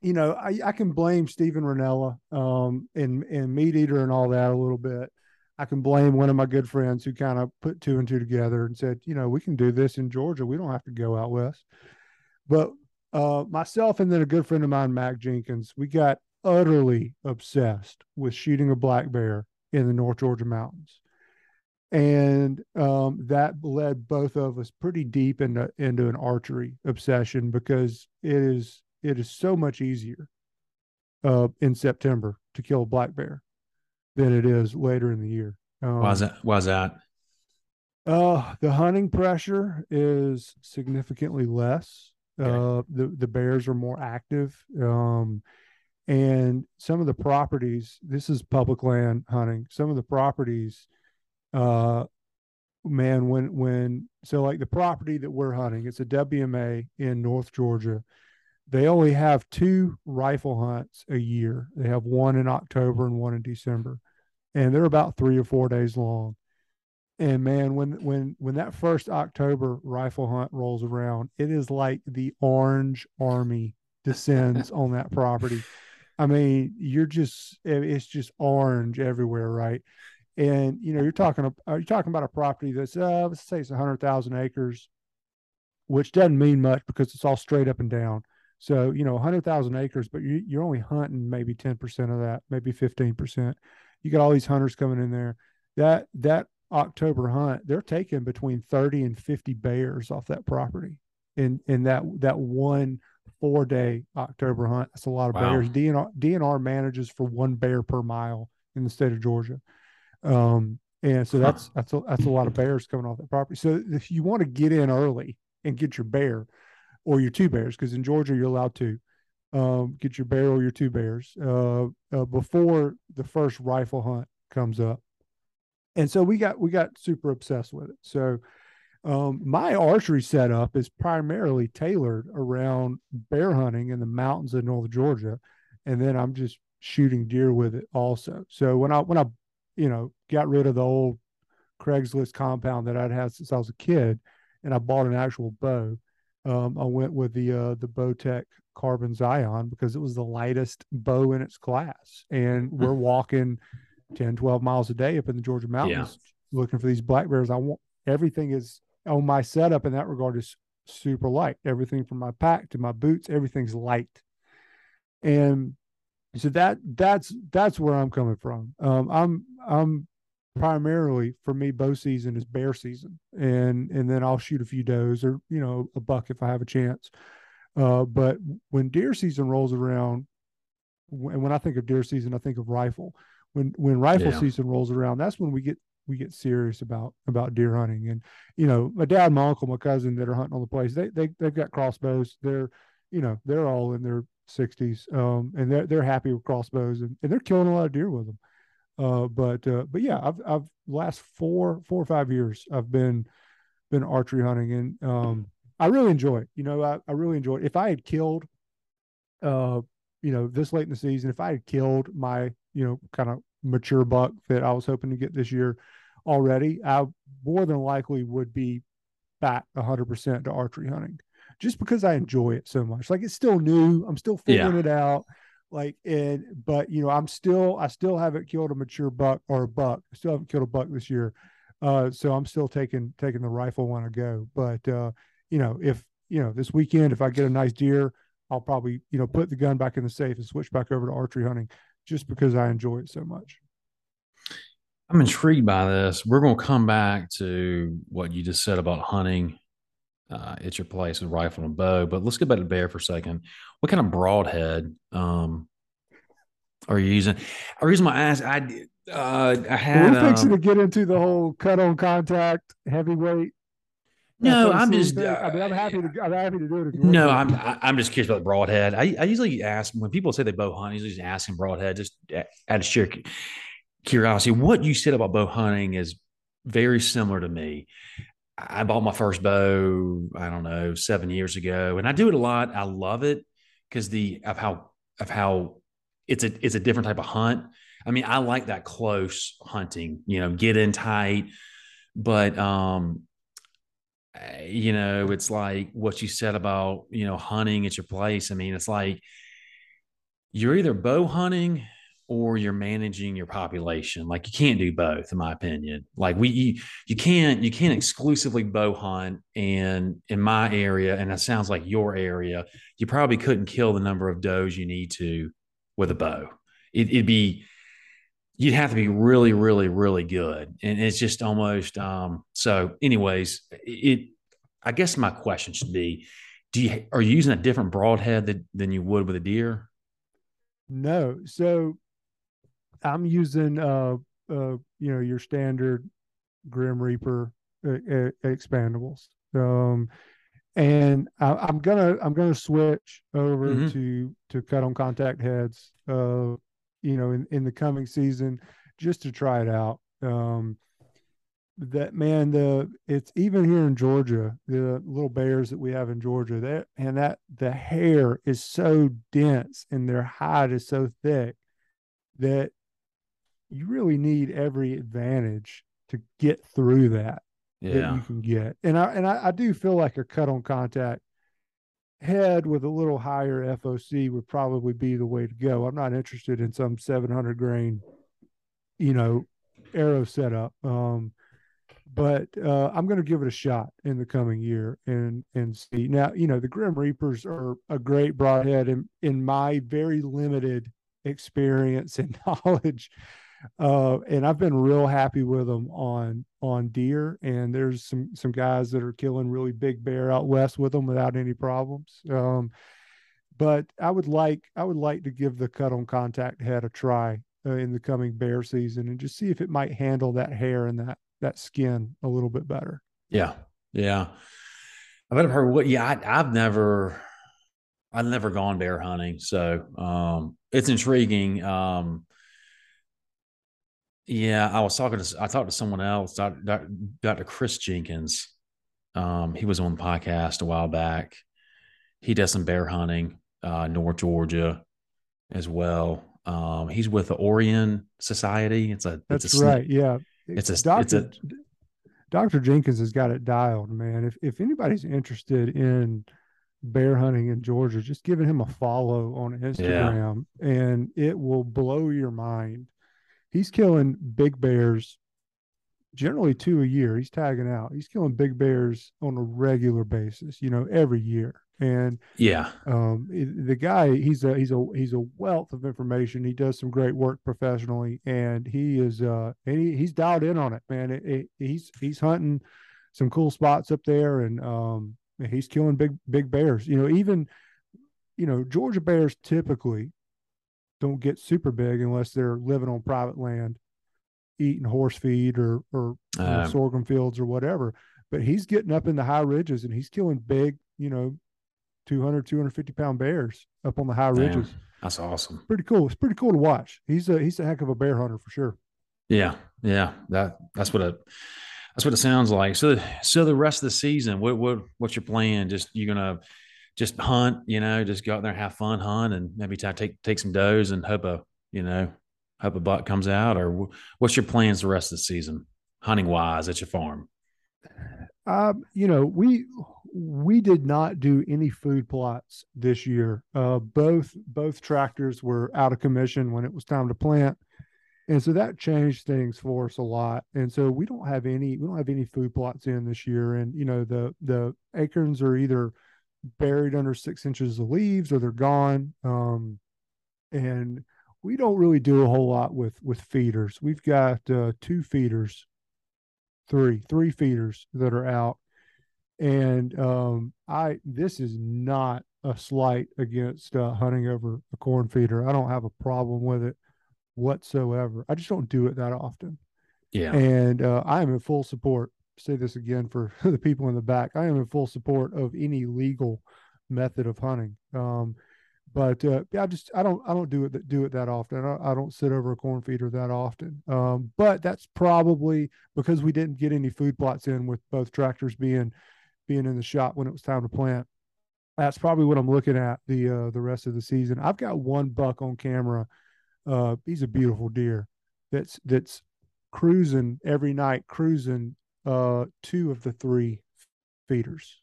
you know, I, I can blame Steven Rinella um, and and MeatEater and all that a little bit. I can blame one of my good friends who kind of put two and two together and said, you know, we can do this in Georgia. We don't have to go out west. But uh, myself and then a good friend of mine, Mac Jenkins, we got utterly obsessed with shooting a black bear in the North Georgia mountains. And um, that led both of us pretty deep into, into an archery obsession because it is it is so much easier uh, in September to kill a black bear than it is later in the year. Um, why's that? Why's that? Uh, the hunting pressure is significantly less. Okay. Uh, the the bears are more active, um, and some of the properties. This is public land hunting. Some of the properties, uh, man, when when so like the property that we're hunting, it's a WMA in North Georgia. They only have two rifle hunts a year. They have one in October and one in December, and they're about three or four days long. And man, when when when that first October rifle hunt rolls around, it is like the orange army descends on that property. I mean, you're just it's just orange everywhere, right? And you know, you're talking uh, you're talking about a property that's uh, let's say it's hundred thousand acres, which doesn't mean much because it's all straight up and down. So you know, hundred thousand acres, but you, you're only hunting maybe ten percent of that, maybe fifteen percent. You got all these hunters coming in there. That that October hunt, they're taking between 30 and 50 bears off that property in in that that one four day October hunt. That's a lot of wow. bears. DNR DNR manages for one bear per mile in the state of Georgia. Um, and so that's that's a, that's a lot of bears coming off that property. So if you want to get in early and get your bear or your two bears, because in Georgia you're allowed to um, get your bear or your two bears uh, uh, before the first rifle hunt comes up and so we got we got super obsessed with it. So um, my archery setup is primarily tailored around bear hunting in the mountains of North Georgia, and then I'm just shooting deer with it also. So when I when I you know got rid of the old Craigslist compound that I'd had since I was a kid, and I bought an actual bow. Um, I went with the uh, the Bowtech Carbon Zion because it was the lightest bow in its class, and we're walking 10, 12 miles a day up in the Georgia mountains yeah. looking for these black bears. I want everything is on my setup in that regard is super light. Everything from my pack to my boots, everything's light. And so that that's that's where I'm coming from. Um, I'm I'm primarily for me bow season is bear season and and then I'll shoot a few does or you know a buck if I have a chance. Uh, but when deer season rolls around, and when I think of deer season, I think of rifle when when rifle yeah. season rolls around, that's when we get we get serious about about deer hunting. And you know, my dad, my uncle, my cousin that are hunting on the place, they they they've got crossbows. They're you know they're all in their 60s, um, and they're they're happy with crossbows, and, and they're killing a lot of deer with them. Uh, but uh, but yeah, I've I've last four four or five years I've been been archery hunting, and um, I really enjoy it. You know, I, I really enjoy it. If I had killed, uh, you know, this late in the season, if I had killed my you know kind of mature buck that I was hoping to get this year already, I more than likely would be back 100% to archery hunting just because I enjoy it so much. Like it's still new, I'm still figuring yeah. it out. Like, and but you know, I'm still, I still haven't killed a mature buck or a buck. I still haven't killed a buck this year. Uh, so I'm still taking taking the rifle when I go. But uh, you know, if you know this weekend, if I get a nice deer, I'll probably you know put the gun back in the safe and switch back over to archery hunting just because I enjoy it so much. I'm intrigued by this. We're going to come back to what you just said about hunting uh, at your place with rifle and bow, but let's get back to bear for a second. What kind of broadhead um, are you using? The reason I asked, I uh, I had. We're fixing um, to get into the whole cut on contact heavyweight no, I'm just. Uh, I mean, I'm happy to. I'm happy to do it. No, I'm. I'm just curious about the broadhead. I, I usually ask when people say they bow hunt. I usually just ask them broadhead, just out of sheer curiosity. What you said about bow hunting is very similar to me. I bought my first bow. I don't know seven years ago, and I do it a lot. I love it because the of how of how it's a it's a different type of hunt. I mean, I like that close hunting. You know, get in tight, but um Eh, you know, it's like what you said about, you know, hunting at your place. I mean, it's like you're either bow hunting or you're managing your population. Like you can't do both, in my opinion. Like we, you, you can't, you can't exclusively bow hunt. And in my area, and it sounds like your area, you probably couldn't kill the number of does you need to with a bow. It, it'd be, you'd have to be really, really, really good. And it's just almost um, so anyways, it I guess my question should be, do you are you using a different broadhead that, than you would with a deer? No. So I'm using uh uh you know your standard Grim Reaper uh, uh, expandables. Um and I, am gonna I'm gonna switch over mm-hmm. to to cut on contact heads. Uh, you know, in, in the coming season just to try it out. Um, that man, the it's even here in Georgia, the little bears that we have in Georgia, that and that the hair is so dense and their hide is so thick that you really need every advantage to get through that that Yeah. you can get. And I and I, I do feel like a cut on contact head with a little higher FOC would probably be the way to go. I'm not interested in some 700 grain, you know, arrow setup. Um, but uh, I'm going to give it a shot in the coming year and and see. Now, you know, the Grim Reapers are a great broadhead in in my very limited experience and knowledge. Uh, and I've been real happy with them on on deer. And there's some some guys that are killing really big bear out west with them without any problems. Um, but I would like I would like to give the cut on contact head a try uh, in the coming bear season and just see if it might handle that hair and that that skin a little bit better. Yeah. Yeah. I've heard what, yeah, I, I've never, I've never gone bear hunting. So, um, it's intriguing. Um, yeah, I was talking to, I talked to someone else, Dr. Dr. Chris Jenkins. Um, he was on the podcast a while back. He does some bear hunting, uh, North Georgia as well. Um, he's with the Orianne Society. It's a, That's it's a, right. Yeah. It's a, it's Doctor a, Dr. Jenkins has got it dialed, man. If if anybody's interested in bear hunting in Georgia, just giving him a follow on Instagram and it will blow your mind. He's killing big bears generally two a year. He's tagging out. He's killing big bears on a regular basis, you know, every year. And yeah, um, the guy, he's a he's a he's a wealth of information. He does some great work professionally, and he is uh and he, he's dialed in on it, man. It, it, he's he's hunting some cool spots up there, and um, he's killing big big bears. You know, even you know Georgia bears typically don't get super big unless they're living on private land, eating horse feed or or you know, Um, sorghum fields or whatever. But he's getting up in the high ridges and he's killing big, you know, 200, 250 pound bears up on the high damn, ridges. that's awesome. Pretty cool. It's pretty cool to watch. He's a he's a heck of a bear hunter for sure. Yeah, yeah. That that's what it that's what it sounds like. So so the rest of the season, what what what's your plan? Just you're gonna just hunt, you know, just go out there and have fun, hunt, and maybe ta- take take some does and hope a you know hope a buck comes out, or wh- what's your plans the rest of the season, hunting wise at your farm? Um, you know, we we did not do any food plots this year. Uh, both both tractors were out of commission when it was time to plant, and so that changed things for us a lot. And so we don't have any we don't have any food plots in this year. And you know, the the acorns are either buried under six inches of leaves or they're gone. Um, and we don't really do a whole lot with with feeders. We've got uh, two feeders three three feeders that are out. And um i this is not a slight against uh, hunting over a corn feeder. I don't have a problem with it whatsoever. I just don't do it that often. Yeah, and uh, i am in full support say this again for the people in the back i am in full support of any legal method of hunting um but uh, I just I don't I don't do it do it that often. I don't, I don't sit over a corn feeder that often. Um, but that's probably because we didn't get any food plots in with both tractors being being in the shop when it was time to plant. That's probably what I'm looking at the uh, the rest of the season. I've got one buck on camera. Uh, he's a beautiful deer. That's that's cruising every night, cruising uh, two of the three feeders,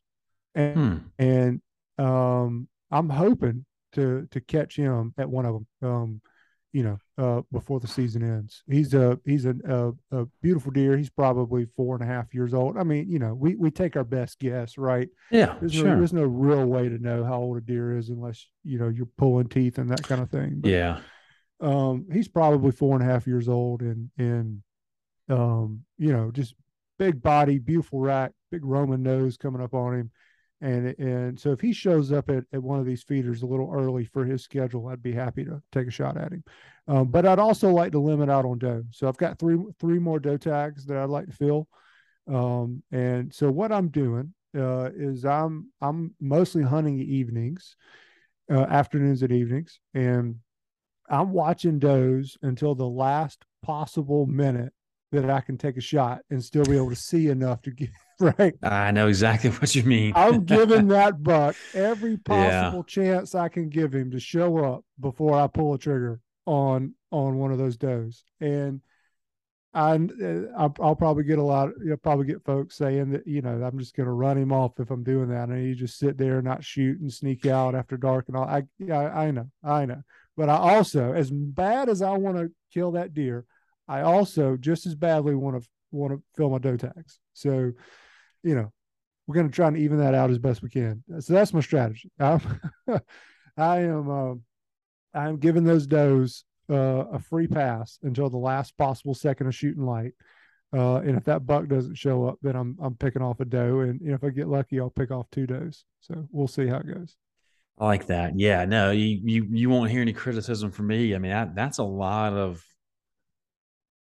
and Hmm. and um, I'm hoping to to catch him at one of them. Um, you know, uh, before the season ends. He's a he's a, a a beautiful deer. He's probably four and a half years old. I mean, you know, we we take our best guess, right? yeah, There's sure. no there's no real way to know how old a deer is unless you know you're pulling teeth and that kind of thing. But, yeah, um, he's probably four and a half years old, and and um, you know, just big body, beautiful rack, big Roman nose coming up on him. And and so if he shows up at, at one of these feeders a little early for his schedule, I'd be happy to take a shot at him. Um, but I'd also like to limit out on doe. So I've got three three more doe tags that I'd like to fill. Um, and so what I'm doing uh, is I'm I'm mostly hunting evenings, uh, afternoons and evenings, and I'm watching does until the last possible minute that I can take a shot and still be able to see enough to get right. I know exactly what you mean. I'm giving that buck every Yeah. possible chance I can give him to show up before I pull a trigger on on one of those does. And I, uh, I'll, I'll probably get a lot. You'll probably get folks saying that you know I'm just going to run him off if I'm doing that, and you just sit there and not shoot and sneak out after dark and all. I yeah, I know, I know. But I also, as bad as I want to kill that deer, I also just as badly want to want to fill my doe tags. So, you know, we're going to try and even that out as best we can. So that's my strategy. I'm, I am, uh, I am giving those does uh, a free pass until the last possible second of shooting light. Uh, and if that buck doesn't show up, then I'm I'm picking off a doe, and you know, if I get lucky, I'll pick off two does. So we'll see how it goes. I like that. Yeah, no, you you you won't hear any criticism from me. I mean, that, that's a lot of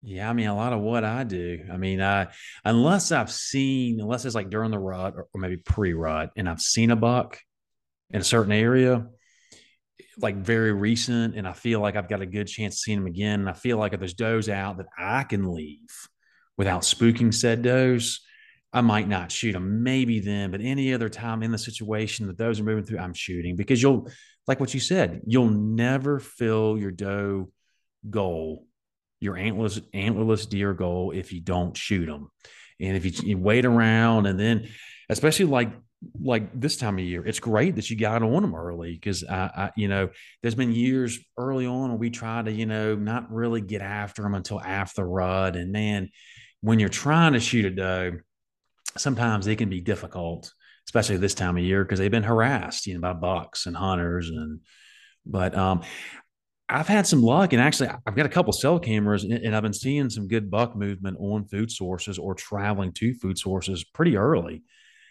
yeah, I mean, a lot of what I do. I mean, I unless I've seen, unless it's like during the rut or, or maybe pre-rut, and I've seen a buck in a certain area, like very recent, and I feel like I've got a good chance of seeing him again. And I feel like if there's does out that I can leave without spooking said does, I might not shoot them. Maybe then, but any other time in the situation that those are moving through, I'm shooting because you'll, like what you said, you'll never fill your doe goal your antlerless antlerless deer goal if you don't shoot them. And if you, you wait around and then, especially like like this time of year, it's great that you got on them early because I, I, you know, there's been years early on where we try to, you know, not really get after them until after rut. And man, when you're trying to shoot a doe, sometimes it can be difficult, especially this time of year because they've been harassed, you know, by bucks and hunters and. But um, I've had some luck, and actually, I've got a couple cell cameras, and I've been seeing some good buck movement on food sources or traveling to food sources pretty early.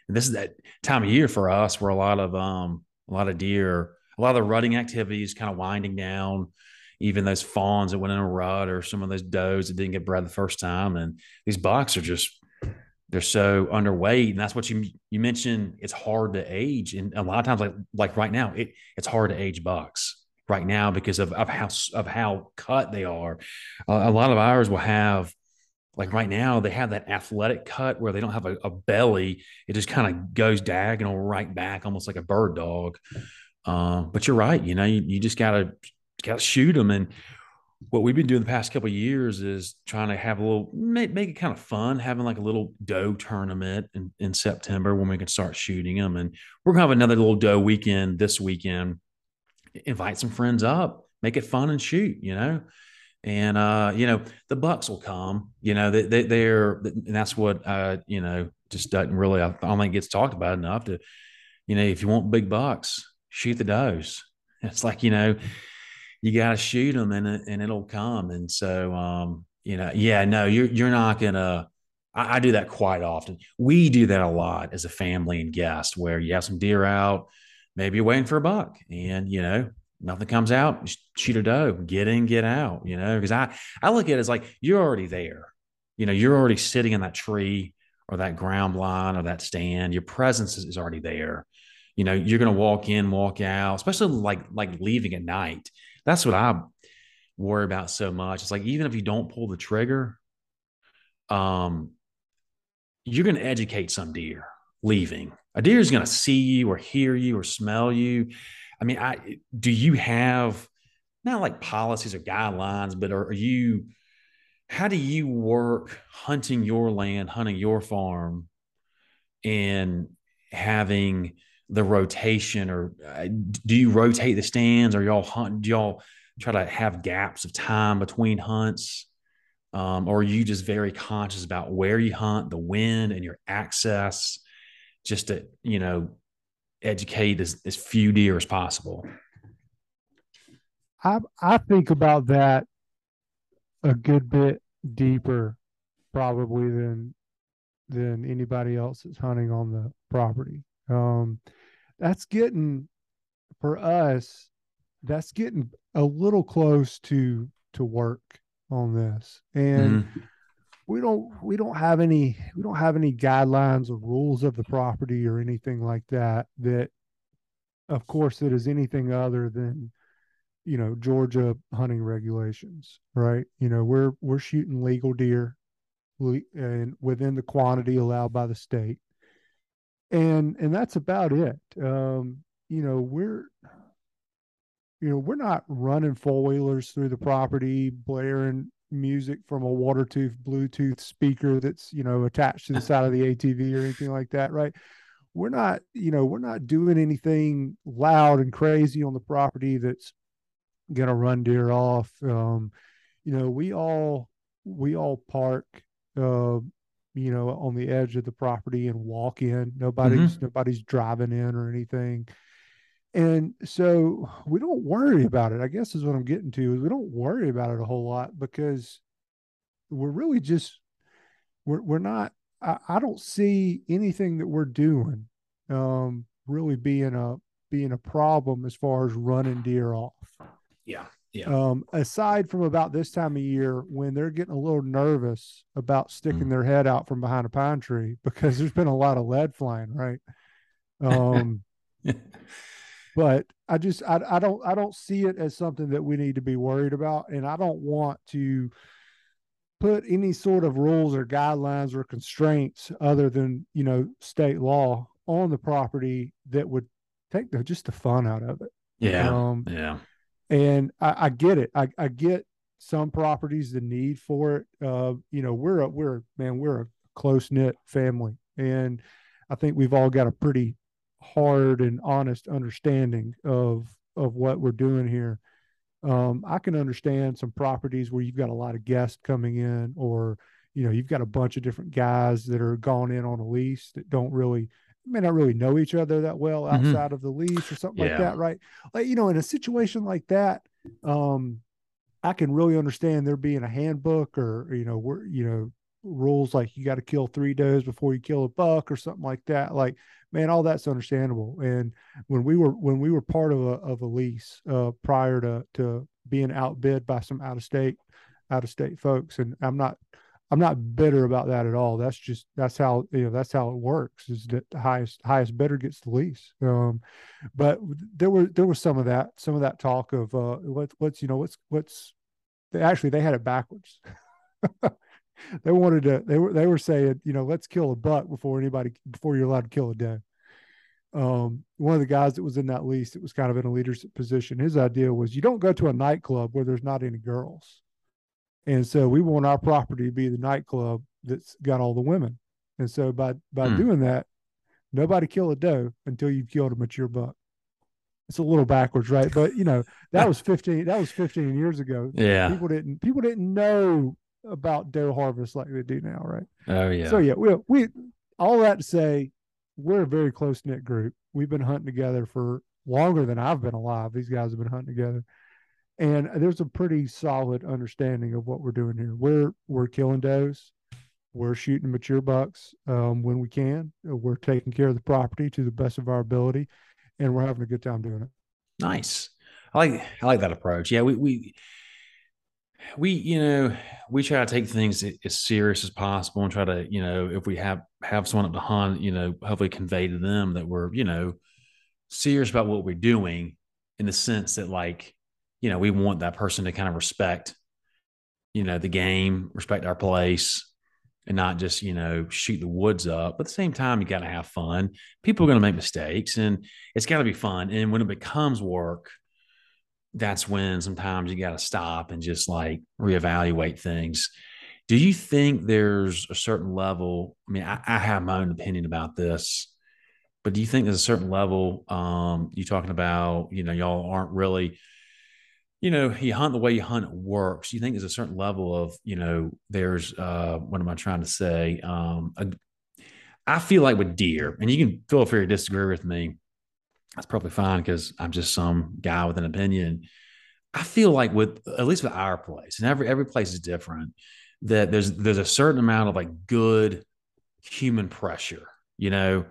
And this is that time of year for us where a lot of um, a lot of deer, a lot of the rutting activities kind of winding down. Even those fawns that went in a rut, or some of those does that didn't get bred the first time, and these bucks are just they're so underweight, and that's what you you mentioned. It's hard to age, and a lot of times, like like right now, it it's hard to age bucks right now because of, of how of how cut they are. Uh, a lot of ours will have like right now they have that athletic cut where they don't have a, a belly; it just kind of goes diagonal right back, almost like a bird dog. Uh, but you're right, you know, you, you just gotta gotta shoot them. And what we've been doing the past couple years is trying to have a little make, make it kind of fun, having like a little doe tournament in, in September when we can start shooting them. And we're gonna have another little doe weekend this weekend invite some friends up, make it fun and shoot, you know. And uh, you know, the bucks will come, you know, they, they they're and that's what uh, you know, just doesn't really I don't think gets talked about enough to, you know, if you want big bucks, shoot the does. It's like, you know, you got to shoot them and and it'll come. And so um, you know, yeah, no, you're you're not gonna I, I do that quite often. We do that a lot as a family and guest where you have some deer out maybe you're waiting for a buck and you know nothing comes out shoot a doe get in get out you know because i i look at it as like you're already there. You know you're already sitting in that tree or that ground blind or that stand. Your presence is, already there. You know you're going to walk in walk out especially like like leaving at night. That's what i worry about so much. It's like even if you don't pull the trigger um you're going to educate some deer leaving. A deer is going to see you or hear you or smell you. I mean, I do you have not like policies or guidelines, but are, are you how do you work hunting your land, hunting your farm, and having the rotation or uh, do you rotate the stands? Or y'all hunt do y'all try to have gaps of time between hunts? Um, or are you just very conscious about where you hunt the wind and your access just to you know educate as, as few deer as possible. I i think about that a good bit deeper probably than than anybody else that's hunting on the property. Um that's getting for us that's getting a little close to to work on this. And mm-hmm we don't we don't have any we don't have any guidelines or rules of the property or anything like that that of course it is anything other than you know Georgia hunting regulations right? You know we're we're shooting legal deer and within the quantity allowed by the state. And and that's about it. Um you know we're you know we're not running four wheelers through the property blaring music from a water tooth Bluetooth speaker that's you know attached to the side of the ATV or anything like that, right? We're not, you know, we're not doing anything loud and crazy on the property that's gonna run deer off. Um, you know, we all we all park uh, you know, on the edge of the property and walk in. Nobody's mm-hmm. nobody's driving in or anything. And so we don't worry about it. I guess is what I'm getting to is we don't worry about it a whole lot because we're really just we're we're not I, I don't see anything that we're doing um really being a being a problem as far as running deer off. Yeah. Yeah. Um, aside from about this time of year when they're getting a little nervous about sticking mm. their head out from behind a pine tree because there's been a lot of lead flying, right? Um, but I just I, I don't I don't see it as something that we need to be worried about, and I don't want to put any sort of rules or guidelines or constraints other than you know state law on the property that would take the, just the fun out of it. Yeah. Um, yeah and I, I get it. I, I, get some properties the need for it. Uh, you know, we're a we're man, we're a close knit family, and I think we've all got a pretty hard and honest understanding of of what we're doing here. Um, I can understand some properties where you've got a lot of guests coming in, or you know, you've got a bunch of different guys that are gone in on a lease that don't really may not really know each other that well mm-hmm. outside mm-hmm. of the lease or something yeah. like that, right? Like, you know, in a situation like that, um, I can really understand there being a handbook or, you know, we're, you know, rules like you got to kill three does before you kill a buck or something like that. Like, man, all that's understandable. And when we were when we were part of a of a lease uh, prior to to being outbid by some out of state out of state folks, and I'm not I'm not bitter about that at all. That's just that's how you know that's how it works. Is that the highest highest bidder gets the lease. Um, but there were there was some of that some of that talk of uh, what what's you know what's what's they, actually they had it backwards. they wanted to they were they were saying you know let's kill a buck before anybody before you're allowed to kill a doe. Um, one of the guys that was in that lease that was kind of in a leadership position, his idea was you don't go to a nightclub where there's not any girls and so we want our property to be the nightclub that's got all the women. And so by by hmm. doing that, nobody kill a doe until you've killed a mature buck. It's a little backwards, right? But you know, that was 15 that was 15 years ago. Yeah. People didn't people didn't know about doe harvest like they do now, right? Oh yeah. So yeah, we we all that to say we're a very close knit group. We've been hunting together for longer than I've been alive. These guys have been hunting together and there's a pretty solid understanding of what we're doing here. We're we're killing does, we're shooting mature bucks um, when we can. We're taking care of the property to the best of our ability, and we're having a good time doing it. Nice. I like I like that approach. Yeah, we we we you know we try to take things as serious as possible and try to you know if we have have someone up to hunt you know hopefully convey to them that we're you know serious about what we're doing in the sense that like you know, we want that person to kind of respect, you know, the game, respect our place, and not just, you know, shoot the woods up. But at the same time, you got to have fun. People are going to make mistakes and it's got to be fun. And when it becomes work, that's when sometimes you got to stop and just like reevaluate things. Do you think there's a certain level? I mean, I, I have my own opinion about this, but do you think there's a certain level? Um, you talking about, you know, y'all aren't really you know, you hunt the way you hunt works. You think there's a certain level of, you know, there's uh what am I trying to say? Um a, I feel like with deer, and you can feel free to disagree with me. That's probably fine because I'm just some guy with an opinion. I feel like with at least with our place, and every every place is different, that there's there's a certain amount of like good human pressure, you know,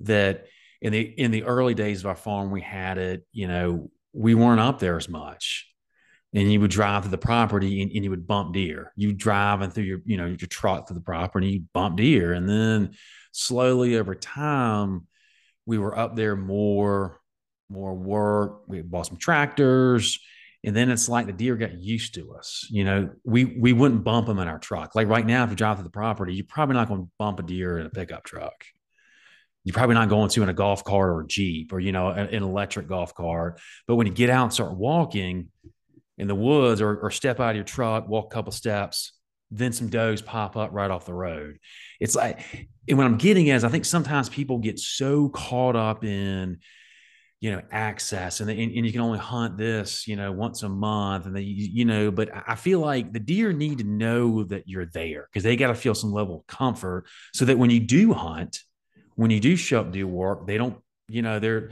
that in the in the early days of our farm we had it, you know, we weren't up there as much and you would drive through the property and, and, you would bump deer. You driving through your, you know, your trot through the property, you bump deer. And then slowly over time, we were up there more, more work. We bought some tractors. And then it's like the deer got used to us. You know, we we wouldn't bump them in our truck. Like right now, if you drive to the property, you're probably not going to bump a deer in a pickup truck. You're probably not going to in a golf cart or a Jeep or, you know, an, an electric golf cart. But when you get out and start walking, in the woods or, or step out of your truck, walk a couple steps, then some does pop up right off the road. It's like, and what I'm getting is I think sometimes people get so caught up in, you know, access and, and, and you can only hunt this, you know, once a month. And they, you know, but I feel like the deer need to know that you're there because they got to feel some level of comfort so that when you do hunt, when you do show up do work, they don't, you know, they're,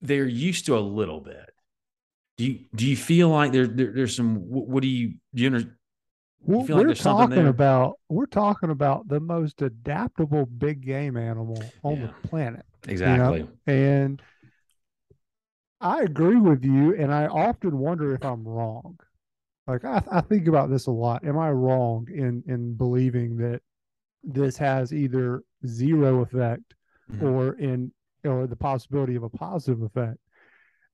they're used to a little bit. Do you, do you feel like there, there there's some, what, do you, do you well, like we're talking about we're talking about the most adaptable big game animal on yeah. the planet. Exactly. You know? And I agree with you, and I often wonder if I'm wrong. Like I, I think about this a lot. Am I wrong in in believing that this has either zero effect mm-hmm. or in or the possibility of a positive effect?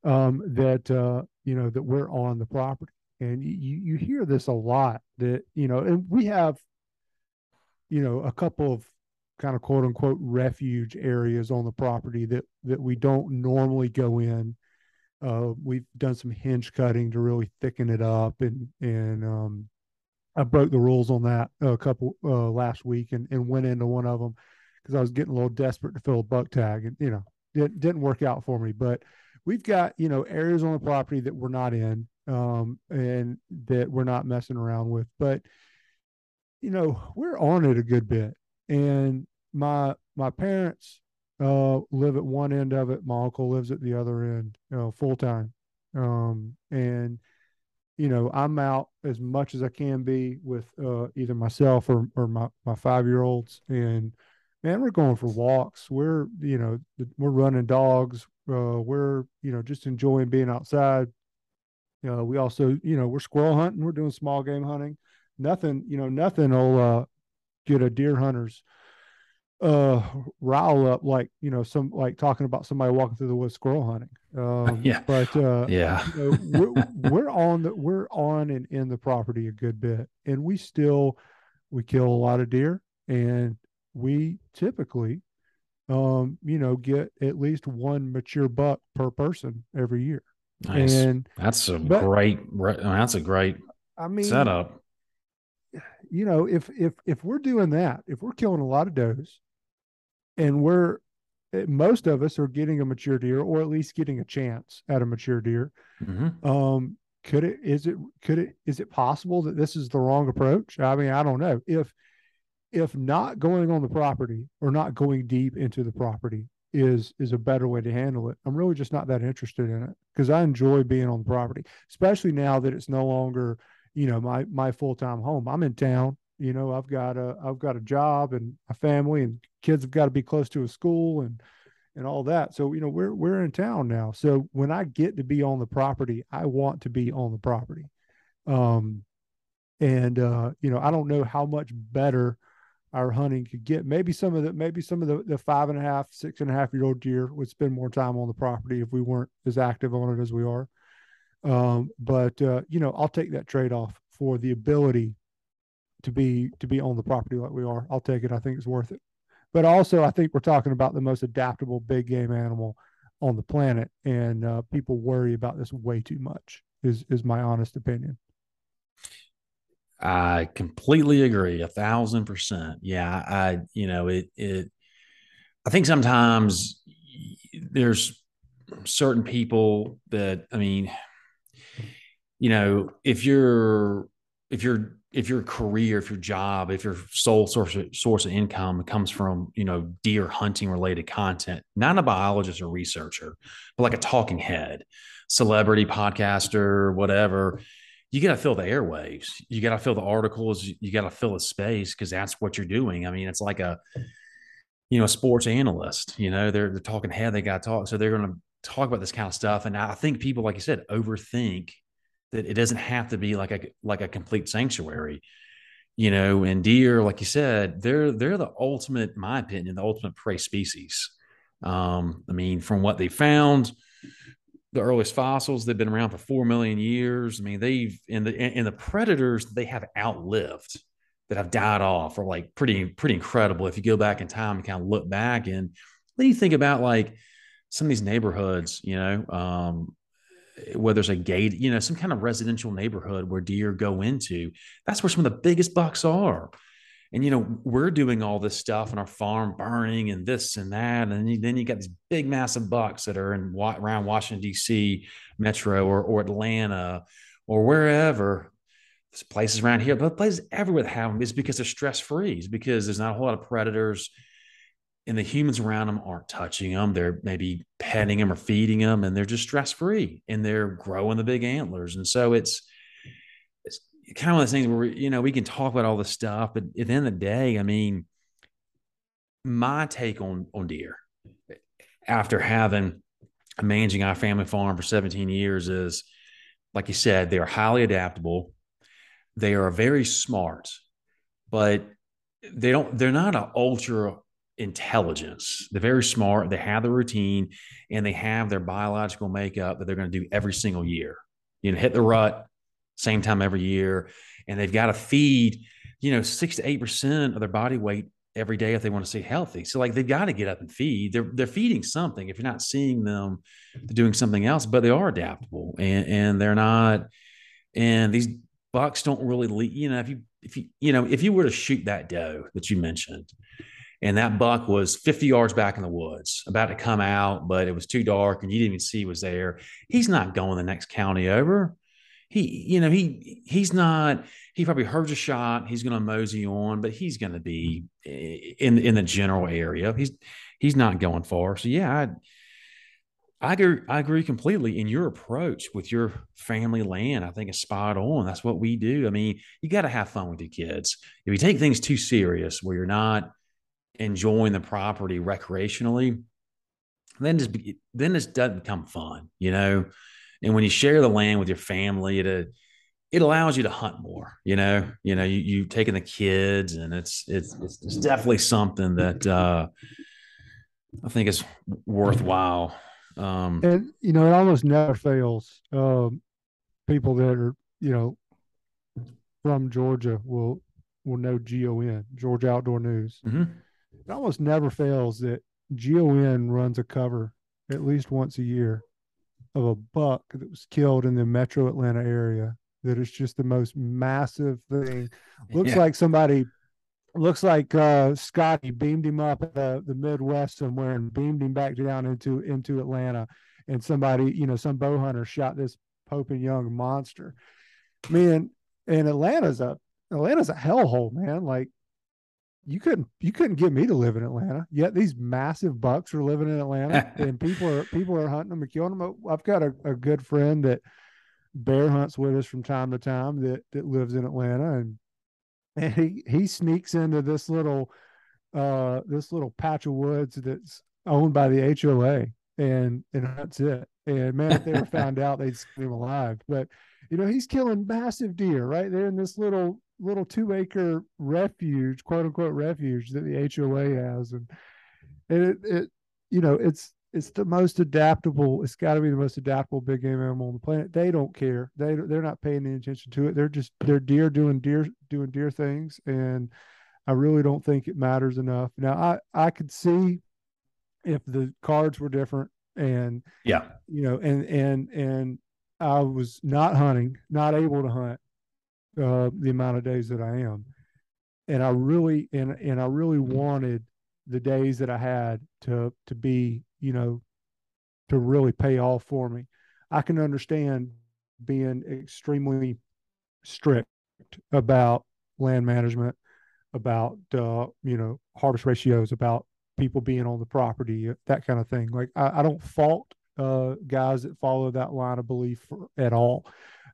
Um, that uh, you know that we're on the property and you you hear this a lot that you know and we have you know a couple of kind of quote unquote refuge areas on the property that that we don't normally go in. Uh, we've done some hinge cutting to really thicken it up and and um, I broke the rules on that a couple uh, last week and, and went into one of them because I was getting a little desperate to fill a buck tag and you know it didn't work out for me. But we've got you know areas on the property that we're not in um, and that we're not messing around with. But you know, we're on it a good bit, and my my parents uh, live at one end of it. My uncle lives at the other end, you know, full time, um, and you know, I'm out as much as I can be with uh, either myself or or my my five year olds, and man, we're going for walks. We're you know we're running dogs. Uh, we're you know just enjoying being outside you know, we also, you know, we're squirrel hunting, we're doing small game hunting. Nothing, you know, nothing will uh, get a deer hunter's uh rile up like you know some like talking about somebody walking through the woods squirrel hunting. Um yeah. but uh yeah. you know, we're, we're on the we're on and in the property a good bit. And we still we kill a lot of deer and we typically um you know get at least one mature buck per person every year Nice. And that's a but, great. That's a great. I mean, setup. You know, if if if we're doing that, if we're killing a lot of does, and we're eh, most of us are getting a mature deer, or at least getting a chance at a mature deer. Mm-hmm. Um, could it? Is it? Could it? Is it possible that this is the wrong approach? I mean, I don't know if if not going on the property or not going deep into the property is is a better way to handle it. I'm really just not that interested in it because I enjoy being on the property, especially now that it's no longer, you know, my my full time home. I'm in town. You know, I've got a I've got a job and a family and kids have got to be close to a school and and all that. So, you know, we're we're in town now. So when I get to be on the property, I want to be on the property. Um and uh, you know, I don't know how much better our hunting could get. Maybe some of the maybe some of the, the five and a half, six and a half year old deer would spend more time on the property if we weren't as active on it as we are. Um, but uh, you know, I'll take that trade off for the ability to be to be on the property like we are. I'll take it. I think it's worth it. But also, I think we're talking about the most adaptable big game animal on the planet, and uh, people worry about this way too much. Is is my honest opinion. I completely agree, a thousand percent. Yeah, I, you know, it, it. I think sometimes there's certain people that, I mean, you know, if you're, if you're, if your career, if your job, if your sole source of, source of income comes from, you know, deer hunting related content, not a biologist or researcher, but like a talking head, celebrity podcaster, whatever you got to fill the airwaves. You got to fill the articles. You got to fill the space because that's what you're doing. I mean, it's like a, you know, a sports analyst. You know, they're they're talking head. They got to talk, so they're going to talk about this kind of stuff. And I think people, like you said, overthink that it doesn't have to be like a like a complete sanctuary. You know, and deer, like you said, they're they're the ultimate, in my opinion, the ultimate prey species. Um, I mean, from what they found the earliest fossils. They've been around for four million years. I mean, they've in the in the predators they have outlived that have died off are like pretty pretty incredible. If you go back in time and kind of look back and then you think about like some of these neighborhoods, you know, um, where there's a gate, you know, some kind of residential neighborhood where deer go into. That's where some of the biggest bucks are. And you know, we're doing all this stuff on our farm, burning and this and that, and then you got these big, massive bucks that are in around Washington D.C. metro or or Atlanta or wherever. There's places around here, but places everywhere that have them is because they're stress free. It's because there's not a whole lot of predators and the humans around them aren't touching them. They're maybe petting them or feeding them, and they're just stress free and they're growing the big antlers. And so it's kind of those things where you know we can talk about all this stuff, but at the end of the day, I mean, my take on on deer after having managing our family farm for 17 years is, like you said, they are highly adaptable. They are very smart, but they don't. They're not an ultra intelligence. They're very smart. They have the routine and they have their biological makeup that they're going to do every single year. You know, hit the rut same time every year. And they've got to feed, you know, six to eight percent of their body weight every day if they want to stay healthy. So like they've got to get up and feed. They're they're feeding something. If you're not seeing them, they're doing something else, but they are adaptable and, and they're not and these bucks don't really leave, you know, if you if you you know, if you were to shoot that doe that you mentioned, and that buck was 50 yards back in the woods, about to come out, but it was too dark and you didn't even see he was there. He's not going the next county over. He, you know, he he's not. He probably heard a shot. He's going to mosey on, but he's going to be eh, in in the general area. He's he's not going far. So yeah, I, I agree. I agree completely. in your approach with your family land, I think is spot on. That's what we do. I mean, you got to have fun with your kids. If you take things too serious, where you're not enjoying the property recreationally, then just then this doesn't become fun, you know. And when you share the land with your family, it uh, it allows you to hunt more. You know, you know, you you taking the kids, and it's it's it's definitely something that uh, I think is worthwhile. Um, and you know, it almost never fails. Um, people that are you know from Georgia will will know GON, Georgia Outdoor News. Mm-hmm it almost never fails that GON runs a cover at least once a year of a buck that was killed in the metro Atlanta area. That is just the most massive thing. Looks yeah. like somebody looks like uh, Scotty beamed him up at the, the Midwest somewhere and beamed him back down into into Atlanta. And somebody, you know, some bow hunter shot this Pope and Young monster. Man, and Atlanta's a Atlanta's a hellhole, man. Like you couldn't you couldn't get me to live in Atlanta. Yet these massive bucks are living in Atlanta, and people are people are hunting them and killing them. I've got a, a good friend that bear hunts with us from time to time that that lives in Atlanta, and and he he sneaks into this little uh this little patch of woods that's owned by the HOA, and and that's it. And man, if they were found out, they'd skin him alive. But you know, he's killing massive deer right there in this little little two acre refuge, quote unquote refuge that the HOA has, and and it, it you know it's it's the most adaptable. It's got to be the most adaptable big game animal on the planet. They don't care. They they're not paying any attention to it. They're just they're deer doing deer doing deer things, and I really don't think it matters enough. Now I I could see if the cards were different and yeah you know and and and I was not hunting, not able to hunt uh, the amount of days that I am. And I really and and I really wanted the days that I had to to be, you know, to really pay off for me. I can understand being extremely strict about land management, about uh, you know, harvest ratios, about people being on the property, that kind of thing. Like I, I don't fault uh, guys that follow that line of belief for, at all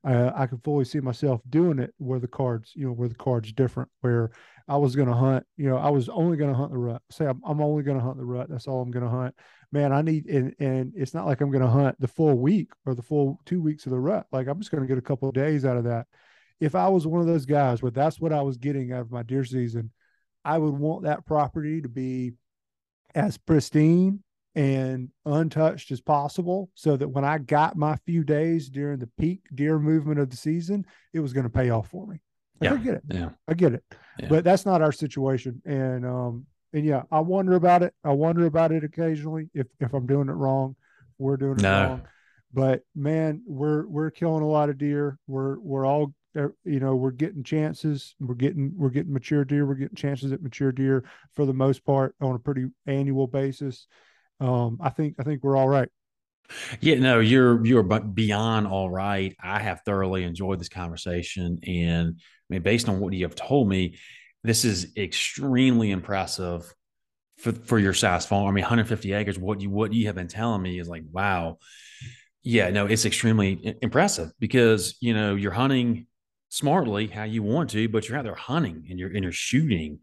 uh, I can fully see myself doing it where the cards, you know, where the cards different, where I was going to hunt, you know, I was only going to hunt the rut. Say I'm, I'm only going to hunt the rut. That's all I'm going to hunt. Man, I need, and, and it's not like I'm going to hunt the full week or the full two weeks of the rut. Like I'm just going to get a couple of days out of that. If I was one of those guys where that's what I was getting out of my deer season, I would want that property to be as pristine and untouched as possible so that when I got my few days during the peak deer movement of the season, it was going to pay off for me. Like, yeah. I get it. Yeah. I get it. Yeah. But that's not our situation. And um and yeah, I wonder about it. I wonder about it occasionally if if I'm doing it wrong, we're doing it no. wrong. but man, we're we're killing a lot of deer. We're we're all er, you know we're getting chances. We're getting we're getting mature deer. We're getting chances at mature deer for the most part on a pretty annual basis. Um, I think I think we're all right. Yeah, no, you're you're beyond all right. I have thoroughly enjoyed this conversation, and I mean, based on what you have told me, this is extremely impressive for for your size farm. I mean, 150 acres. What you what you have been telling me is like, wow. Yeah, no, it's extremely impressive because you know you're hunting smartly how you want to, but you're out there hunting and you're and you're shooting,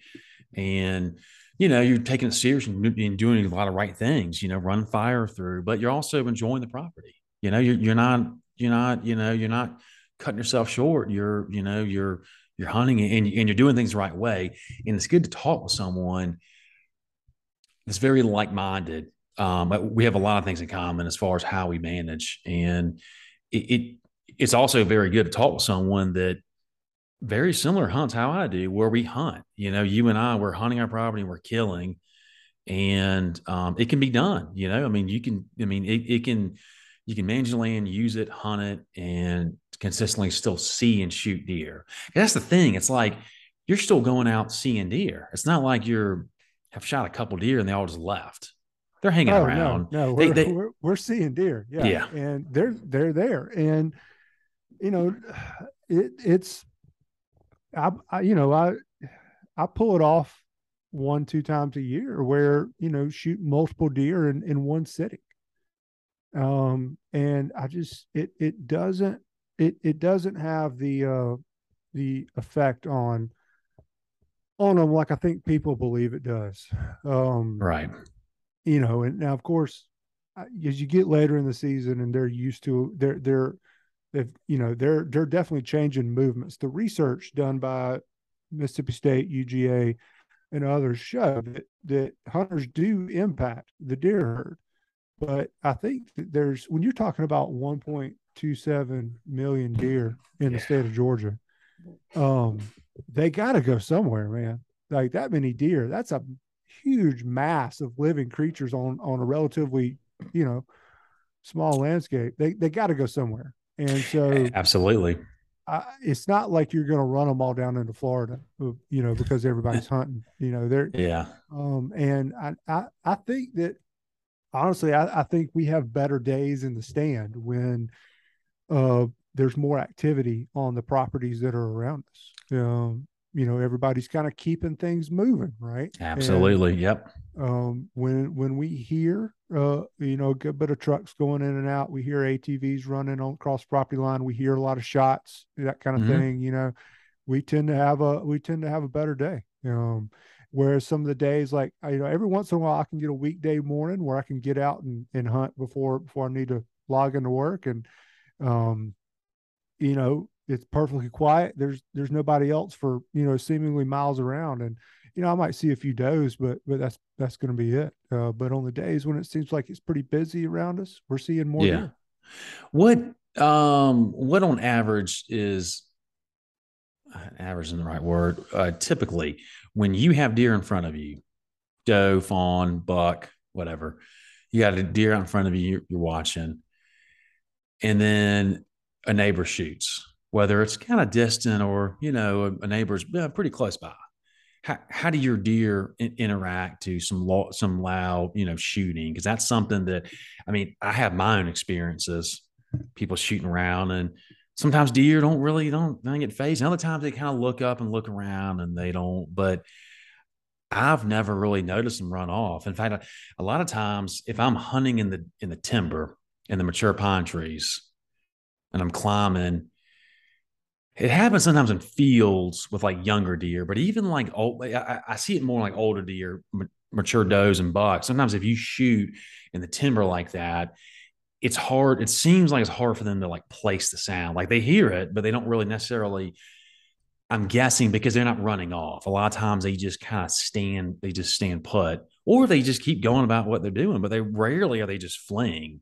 and you know you're taking it serious and doing a lot of right things. You know, run fire through, but you're also enjoying the property. You know, you're you're not you're not you know you're not cutting yourself short. You're you know you're you're hunting and, and you're doing things the right way, and it's good to talk with someone that's very like-minded. Um, we have a lot of things in common as far as how we manage, and it, it it's also very good to talk with someone that very similar hunts how I do, where we hunt. You know, you and I, we're hunting our property, we're killing, and um, it can be done. You know, I mean, you can, I mean, it, it can, you can manage the land, use it, hunt it, and consistently still see and shoot deer. And that's the thing. It's like you're still going out seeing deer. It's not like you're have shot a couple deer and they all just left. They're hanging oh, around. No, no we're, they, we're, we're, seeing deer. Yeah. yeah. And they're, they're there. And, you know, it, it's, I, I, you know, I, I pull it off one, two times a year where, you know, shoot multiple deer in, in one sitting. Um, and I just, it, it doesn't, it, it doesn't have the, uh, the effect on, on them like I think people believe it does. Um, right. You know, and now of course, as you get later in the season and they're used to they're they're they've you know they're they're definitely changing movements. The research done by Mississippi State, UGA, and others show that that hunters do impact the deer herd. But I think that there's when you're talking about 1.27 million deer in yeah. the state of Georgia, um, they got to go somewhere, man. Like that many deer, that's a huge mass of living creatures on on a relatively, you know, small landscape. They they got to go somewhere, and so absolutely, it's not like you're going to run them all down into Florida, uh, you know, because everybody's hunting. You know, they're yeah. Um, and I I I think that honestly, I, I think we have better days in the stand when uh there's more activity on the properties that are around us. Um, you know, everybody's kind of keeping things moving, right? Absolutely. And, yep. Um, when when we hear uh, you know, a good bit of trucks going in and out, we hear ATVs running on across property line, we hear a lot of shots, that kind of mm-hmm. thing, you know, we tend to have a we tend to have a better day. Um, whereas some of the days like you know, every once in a while I can get a weekday morning where I can get out and, and hunt before before I need to log into work and um you know it's perfectly quiet. There's there's nobody else for you know seemingly miles around. And you know i might see a few does but but that's that's going to be it. Uh, but on the days when it seems like it's pretty busy around us we're seeing more yeah. deer. what um what on average is uh, average isn't the right word uh, typically when you have deer in front of you doe fawn buck whatever you got a deer out in front of you you're watching and then a neighbor shoots, whether it's kind of distant or you know a, neighbor's yeah, pretty close by. How, how do your deer in, interact to some lo- some loud you know shooting? Because that's something that I mean I have my own experiences, people shooting around, and sometimes deer don't really don't they get fazed. And other times they kind of look up and look around and they don't. But I've never really noticed them run off. In fact, a lot of times if I'm hunting in the in the timber in the mature pine trees, and I'm climbing. It happens sometimes in fields with like younger deer, but even like old, I, I see it more like older deer, mature does and bucks. Sometimes if you shoot in the timber like that, it's hard. It seems like it's hard for them to like place the sound. Like they hear it, but they don't really necessarily. I'm guessing because they're not running off. A lot of times they just kind of stand, they just stand put, or they just keep going about what they're doing, but they rarely are they just fleeing.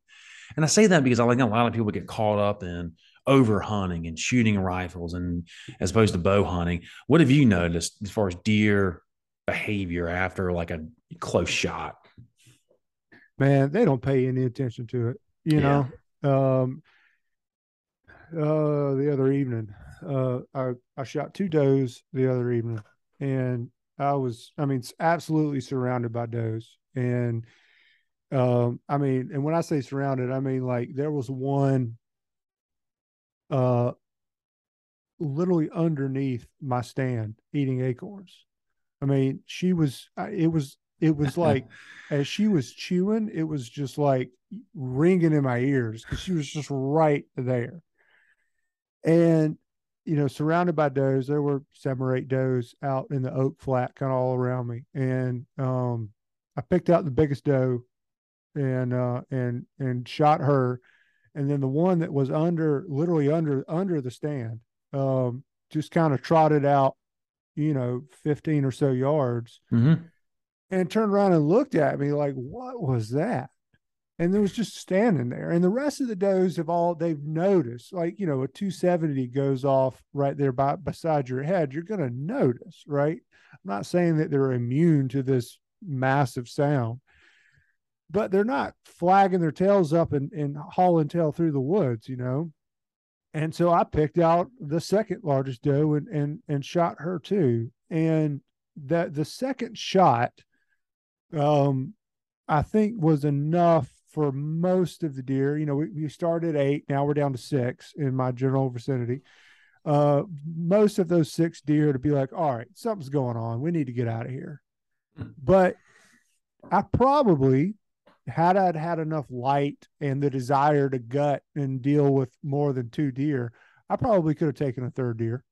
And I say that because I think a lot of people get caught up in over hunting and shooting rifles and as opposed to bow hunting. What have you noticed as far as deer behavior after like a close shot? Man, they don't pay any attention to it. You yeah. know, um, uh, the other evening, uh, I I shot two does the other evening, and I was, I mean, absolutely surrounded by does, and um, I mean, and when I say surrounded, I mean like there was one, uh, literally underneath my stand eating acorns. I mean, she was, it was, it was like as she was chewing, it was just like ringing in my ears because she was just right there. And, you know, surrounded by does, there were seven or eight does out in the oak flat kind of all around me. And um, I picked out the biggest doe and, uh, and, and shot her. And then the one that was under, literally under, under the stand, um, just kind of trotted out, you know, 15 or so yards mm-hmm. and turned around and looked at me like, what was that? And it was just standing there. And the rest of the does have all they've noticed, like, you know, a 270 goes off right there by beside your head, you're gonna notice, right? I'm not saying that they're immune to this massive sound, but they're not flagging their tails up and, and hauling tail through the woods, you know and so I picked out the second largest doe and and and shot her too. And that the second shot, um, I think was enough for most of the deer. You know, we, we started eight, now we're down to six in my general vicinity. Uh, most of those six deer to be like, all right, something's going on. We need to get out of here. Hmm. But I probably had I had enough light and the desire to gut and deal with more than two deer, I probably could have taken a third deer.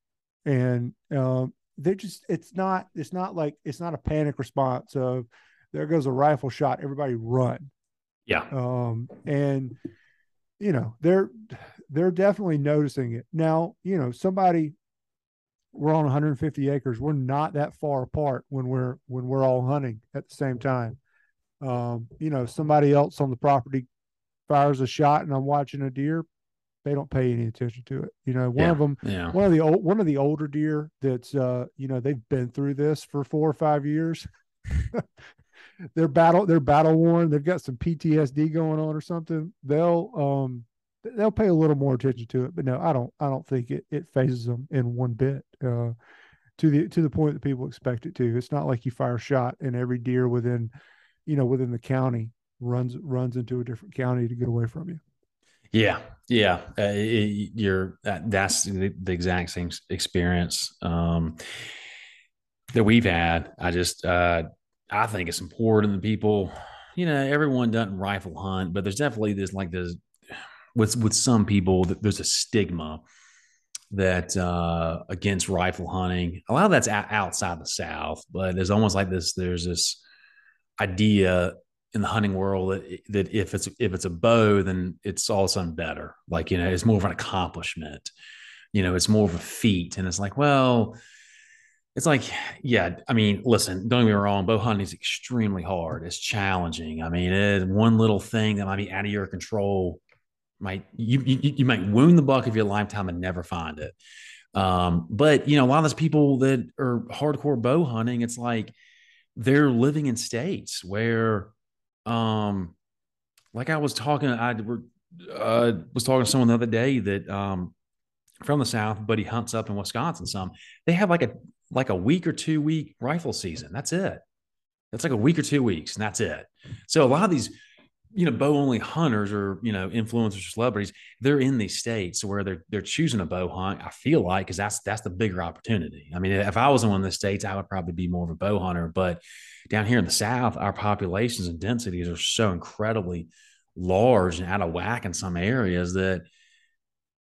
And um, they just it's not it's not like it's not a panic response of there goes a rifle shot, everybody run. Yeah. Um, and you know, they're they're definitely noticing it. Now, you know, somebody we're on 150 acres. We're not that far apart when we're when we're all hunting at the same time um, you know, somebody else on the property fires a shot and I'm watching a deer, they don't pay any attention to it. You know, one yeah, of them, yeah. one of the old, one of the older deer that's, uh, you know, they've been through this for four or five years. they're battle, they're battle worn. They've got some PTSD going on or something. They'll, um, they'll pay a little more attention to it, but no, I don't, I don't think it, it fazes them in one bit. Uh, to the, to the point that people expect it to. It's not like you fire a shot and every deer within you know within the county runs runs into a different county to get away from you. Yeah yeah. Uh, it, you're uh, that's the, the, exact same experience um, that we've had. I just uh, i think it's important that people you know everyone doesn't rifle hunt but there's definitely this like this with with some people there's a stigma that uh, against rifle hunting. A lot of that's outside the south but there's almost like this there's this idea in the hunting world that, that if it's if it's a bow, then it's all of a sudden better. Like you know, it's more of an accomplishment. You know, it's more of a feat, and it's like, well, it's like, yeah. I mean, listen, don't get me wrong. Bow hunting is extremely hard. It's challenging. I mean, it, one little thing that might be out of your control might you, you you might wound the buck of your lifetime and never find it. Um, but you know, a lot of those people that are hardcore bow hunting, it's like they're living in states where um like I was talking I uh, was talking to someone the other day that um from the south but he hunts up in Wisconsin some. They have like a like a week or two week rifle season. That's it. That's like a week or two weeks and that's it. So a lot of these you know, bow only hunters or you know influencers or celebrities, they're in these states where they're they're choosing a bow hunt. I feel like because that's that's the bigger opportunity. I mean, if I was in one of the states, I would probably be more of a bow hunter. But down here in the South, our populations and densities are so incredibly large and out of whack in some areas that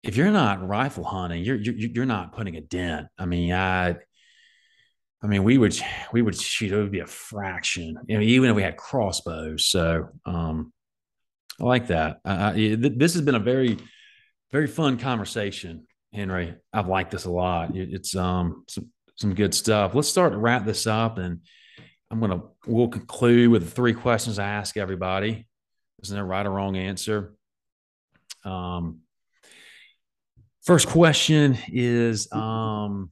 if you're not rifle hunting, you're you're, you're not putting a dent. I mean, I. I mean, we would we would shoot. It would be a fraction, you know, even if we had crossbows. So, um, I like that. Uh, this has been a very, very fun conversation, Henry. I've liked this a lot. It's um some some good stuff. Let's start to wrap this up, and I'm gonna we'll conclude with the three questions I ask everybody. There's no right or wrong answer. Um, first question is um,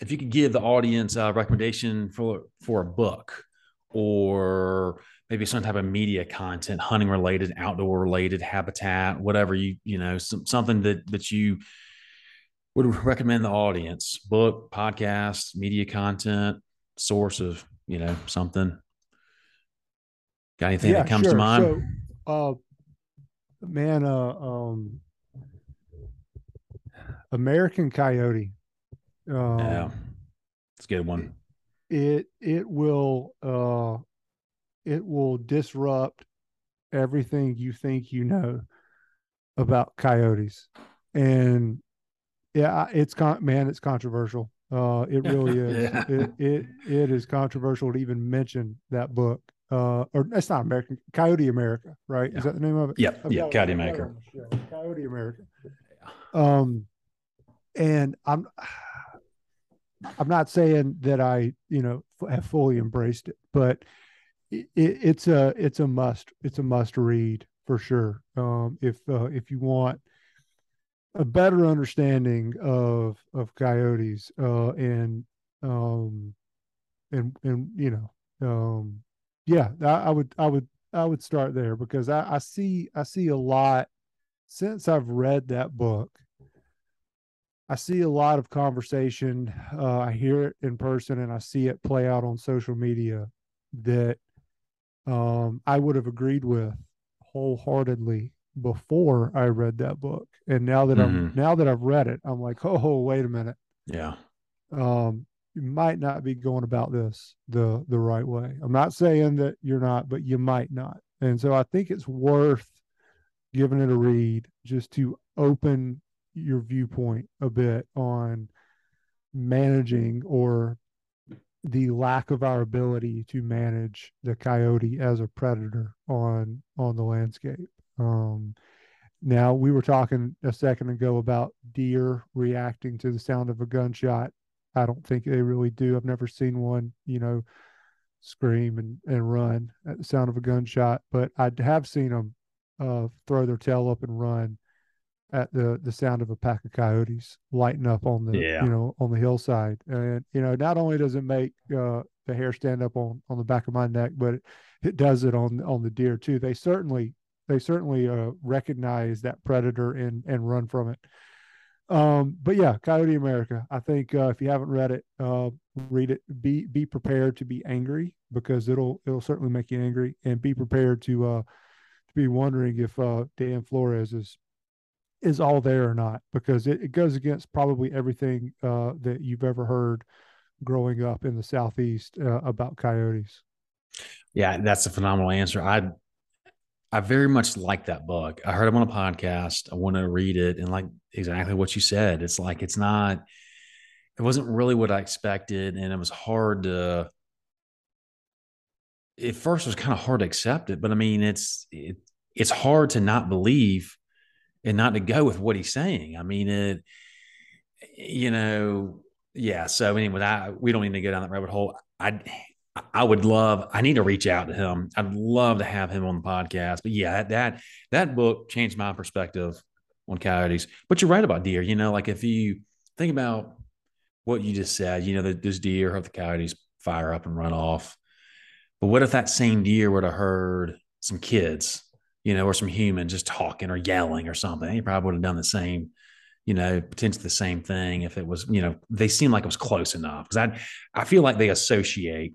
if you could give the audience a recommendation for for a book or maybe some type of media content, hunting related, outdoor related, habitat, whatever you you know, some, something that that you would recommend the audience, book, podcast, media content, source of you know something. Got anything yeah, that comes sure. to mind? So, uh, man, uh, um, American Coyote. Um, yeah, it's a good one. It it will uh, it will disrupt everything you think you know about coyotes, and yeah, it's con man, it's controversial. Uh, it really is. yeah. It it it is controversial to even mention that book. Uh, or that's not American Coyote America, right? Yeah. Is that the name of it? Yeah, yeah, Coyote America. Coyote America. Um, and I'm I'm not saying that I you know have fully embraced it, but it, it's a it's a must it's a must read for sure. Um, if uh, if you want a better understanding of of coyotes uh, and um and and you know um yeah I, I would I would I would start there because I, I see I see a lot since I've read that book I see a lot of conversation. Uh, I hear it in person and I see it play out on social media that um, I would have agreed with wholeheartedly before I read that book. And now that mm-hmm. I'm now that I've read it, I'm like, oh, wait a minute. Yeah. Um, you might not be going about this the the right way. I'm not saying that you're not, but you might not. And so I think it's worth giving it a read just to open your viewpoint a bit on managing or the lack of our ability to manage the coyote as a predator on on the landscape. Um, now we were talking a second ago about deer reacting to the sound of a gunshot. I don't think they really do. I've never seen one, you know, scream and, and run at the sound of a gunshot, but I have seen them uh, throw their tail up and run at the the sound of a pack of coyotes lighting up on the yeah. you know on the hillside. And you know not only does it make uh, the hair stand up on on the back of my neck but it, it does it on on the deer too. They certainly they certainly uh, recognize that predator and and run from it. Um but yeah coyote america i think uh, if you haven't read it uh read it. Be be prepared to be angry because it'll it'll certainly make you angry. And be prepared to uh to be wondering if uh dan flores is is all there or not because it, it goes against probably everything uh, that you've ever heard growing up in the southeast uh, about coyotes. Yeah that's a phenomenal answer. I i very much like that book. I heard him on a podcast. I want to read it and like exactly what you said. It's like it's not it wasn't really what i expected and it was hard to at first it was kind of hard to accept it but i mean it's it, it's hard to not believe and not to go with what he's saying. I mean, it, you know, yeah. So anyway, I, we don't need to go down that rabbit hole. I, I would love, I need to reach out to him. I'd love to have him on the podcast. But yeah, that, that book changed my perspective on coyotes. But you're right about deer. You know, like if you think about what you just said, you know, that this deer of the coyotes fire up and run off. But what if that same deer would have heard some kids you know, or some human just talking or yelling or something. He probably would have done the same, you know, potentially the same thing if it was, you know, they seem like it was close enough. Because I I feel like they associate,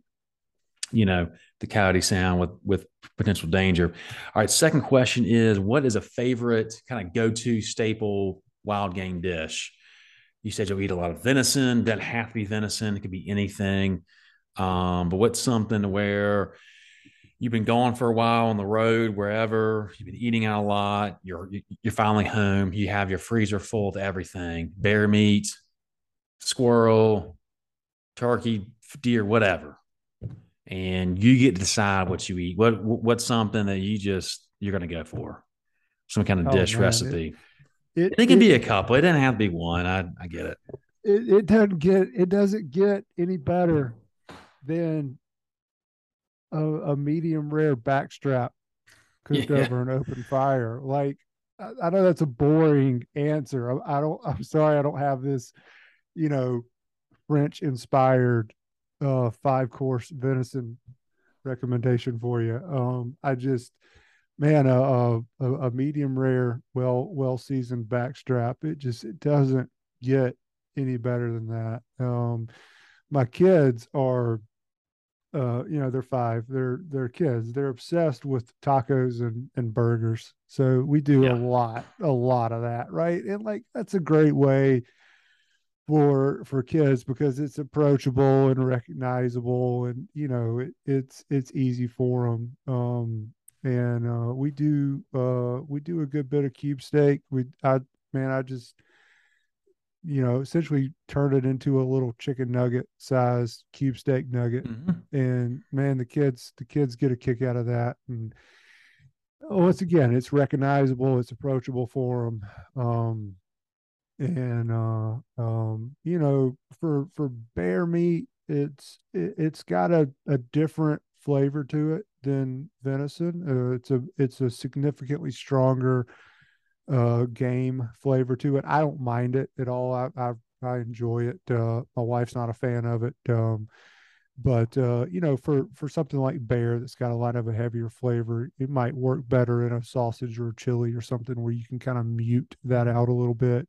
you know, the coyote sound with with potential danger. All right, second question is what is a favorite kind of go-to staple wild game dish? You said you'll eat a lot of venison, doesn't have to be venison, it could be anything. Um, but what's something where you've been gone for a while on the road, wherever you've been eating out a lot. You're you're finally home. You have your freezer full of everything: bear meat, squirrel, turkey, deer, whatever. And you get to decide what you eat. What what's something that you just you're going to go for? Some kind of oh, dish man. recipe. It, it, it can it, be a couple. It doesn't have to be one. I I get it. It, it doesn't get it doesn't get any better than a, a medium rare backstrap cooked yeah. over an open fire. Like I, I, know that's a boring answer. I, I don't. I'm sorry, I don't have this, you know, French inspired uh five course venison recommendation for you. Um, I just, man, a, a, a medium rare, well, well seasoned backstrap. It just, it doesn't get any better than that. Um, my kids are, uh, you know, they're five. They're they're kids. They're obsessed with tacos and and burgers. So we do yeah. a lot, a lot of that, right? And like that's a great way for for kids because it's approachable and recognizable and you know it, it's it's easy for them um and uh we do uh we do a good bit of cube steak we i man i just you know essentially turn it into a little chicken nugget size cube steak nugget mm-hmm. and man the kids the kids get a kick out of that. And once again it's recognizable it's approachable for them um and uh um you know for for bear meat it's it, has got a, a different flavor to it than venison. Uh, it's a it's a significantly stronger uh game flavor to it i don't mind it at all i i, I enjoy it uh my wife's not a fan of it um but uh you know for for something like bear that's got a lot of a heavier flavor it might work better in a sausage or chili or something where you can kind of mute that out a little bit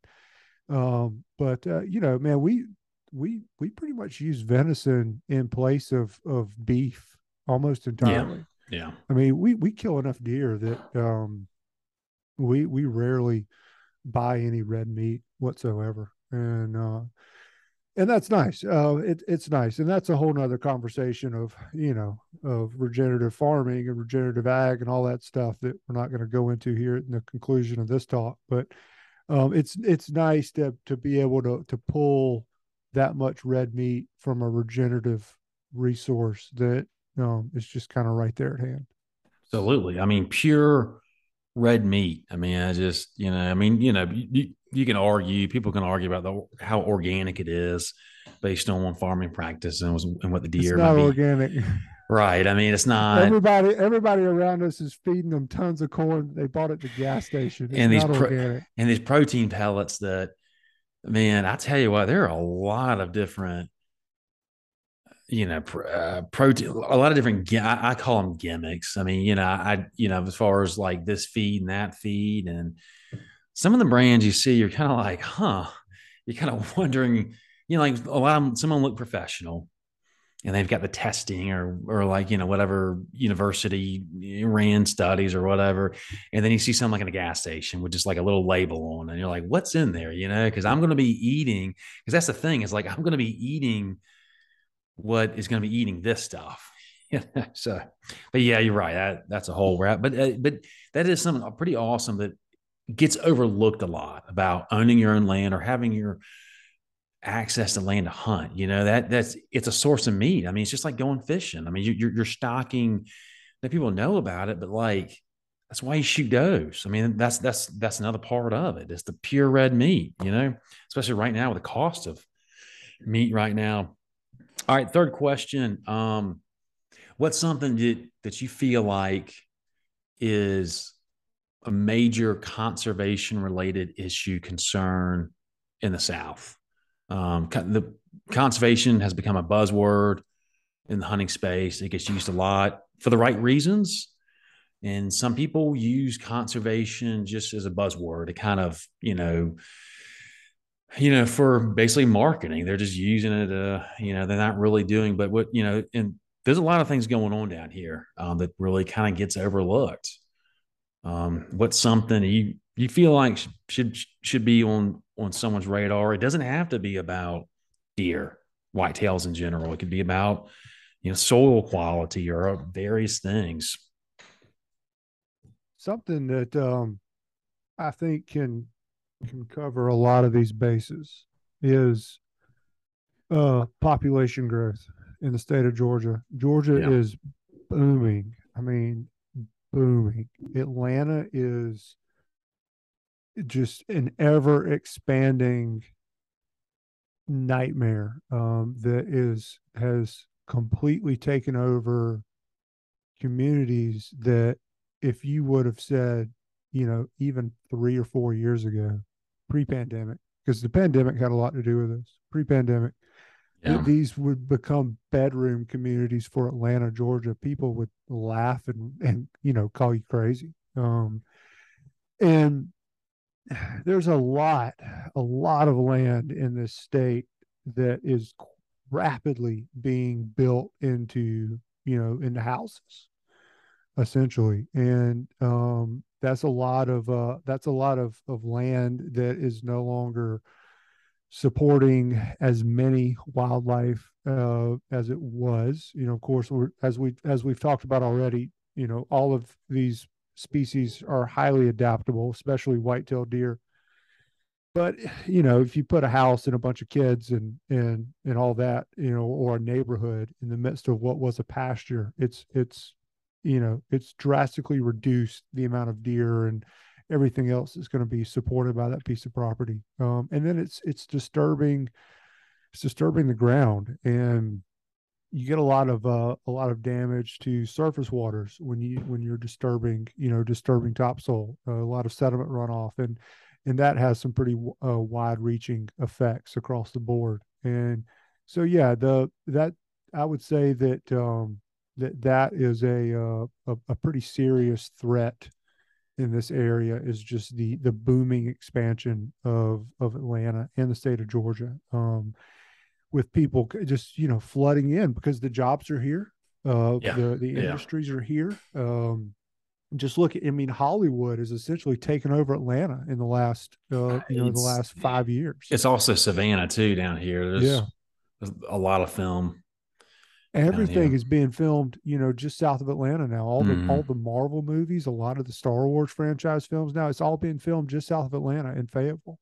um, but uh, you know, man, we we we pretty much use venison in place of of beef almost entirely. Yeah. yeah. I mean, we we kill enough deer that um we we rarely buy any red meat whatsoever. And uh and that's nice. Uh, it, it's nice, and that's a whole nother conversation of you know of regenerative farming and regenerative ag and all that stuff that we're not going to go into here in the conclusion of this talk. But um, it's it's nice to to be able to to pull that much red meat from a regenerative resource that um, is just kind of right there at hand. Absolutely. I mean, pure red meat. I mean, I just, you know, I mean, you know, you, you can argue, people can argue about the, how organic it is based on farming practice and, and what the deer. It's not organic. Right. I mean, it's not everybody. Everybody around us is feeding them tons of corn. They bought it at the gas station. It's and these pro- and these protein pellets that, man, I tell you what, there are a lot of different, you know, uh, protein. A lot of different. I, I call them gimmicks. I mean, you know, I you know, as far as like this feed and that feed, and some of the brands you see, you're kind of like, huh? You're kind of wondering. You know, like a lot of them, some of them look professional and they've got the testing or or like you know whatever university ran studies or whatever and then you see something like in a gas station with just like a little label on and you're like what's in there you know because i'm going to be eating because that's the thing is like i'm going to be eating what is going to be eating this stuff so but yeah you're right that that's a whole wrap but uh, but that is something pretty awesome that gets overlooked a lot about owning your own land or having your access to land to hunt. You know that that's it's a source of meat. I mean, it's just like going fishing. I mean, you're you're stocking. That people know about it, but like that's why you shoot does. I mean, that's that's that's another part of it. It's the pure red meat. You know, especially right now with the cost of meat right now. All right, third question. Um, what's something that that you feel like is a major conservation related issue concern in the South? Um, the conservation has become a buzzword in the hunting space. It gets used a lot for the right reasons. And some people use conservation just as a buzzword to kind of, you know, you know, for basically marketing. They're just using it. Uh, you know, they're not really doing. But what you know, and there's a lot of things going on down here um, that really kind of gets overlooked. Um, what's something you you feel like should should be on on someone's radar. It doesn't have to be about deer, whitetails in general. It could be about you know soil quality or various things. Something that um, I think can can cover a lot of these bases is uh, population growth in the state of Georgia. Georgia yeah. is booming. I mean, booming. Atlanta is just an ever expanding nightmare um, that is has completely taken over communities that if you would have said you know even three or four years ago pre-pandemic because the pandemic had a lot to do with this pre-pandemic yeah. these would become bedroom communities for Atlanta, Georgia. People would laugh and and you know call you crazy. Um, and there's a lot, a lot of land in this state that is rapidly being built into you know into houses essentially and um that's a lot of uh that's a lot of of land that is no longer supporting as many wildlife uh as it was. You know of course as we as we've talked about already you know all of these species are highly adaptable especially white-tailed deer. But you know if you put a house and a bunch of kids and and and all that you know or a neighborhood in the midst of what was a pasture it's it's you know it's drastically reduced the amount of deer and everything else is going to be supported by that piece of property um, and then it's it's disturbing it's disturbing the ground and you get a lot of uh, a lot of damage to surface waters when you when you're disturbing you know disturbing topsoil uh, a lot of sediment runoff and and that has some pretty uh, wide-reaching effects across the board. And so, yeah, the that I would say that um, that that is a, uh, a, a pretty serious threat in this area is just the the booming expansion of of Atlanta and the state of Georgia, um, with people just you know flooding in because the jobs are here, uh, yeah. the the industries yeah. are here. Um, just look at i mean hollywood has essentially taken over atlanta in the last uh, you know the last five years it's also savannah too down here there's, yeah. there's a lot of film everything is being filmed you know just south of atlanta now all the mm. all the marvel movies a lot of the star wars franchise films now it's all being filmed just south of atlanta in fayetteville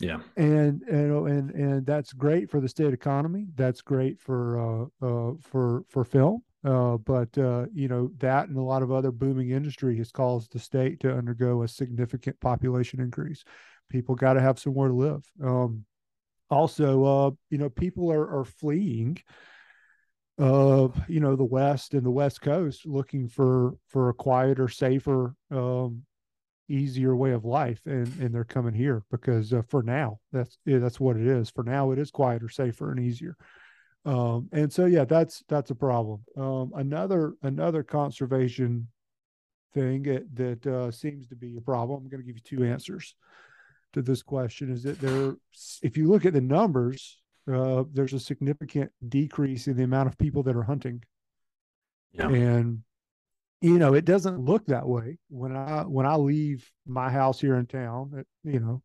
yeah and and and and that's great for the state economy that's great for uh uh for for film uh, but uh, you know that and a lot of other booming industry has caused the state to undergo a significant population increase. People got to have somewhere to live. Um, also, uh, you know, people are, are fleeing. Uh, you know, the West and the West Coast, looking for for a quieter, safer, um, easier way of life, and and they're coming here because uh, for now, that's that's what it is. For now, it is quieter, safer, and easier. Um, and so yeah, that's that's a problem. Um, another another conservation thing that, that uh, seems to be a problem. I'm going to give you two answers to this question. Is that there? If you look at the numbers, uh, there's a significant decrease in the amount of people that are hunting. Yeah. And you know, it doesn't look that way when I when I leave my house here in town. At, you know,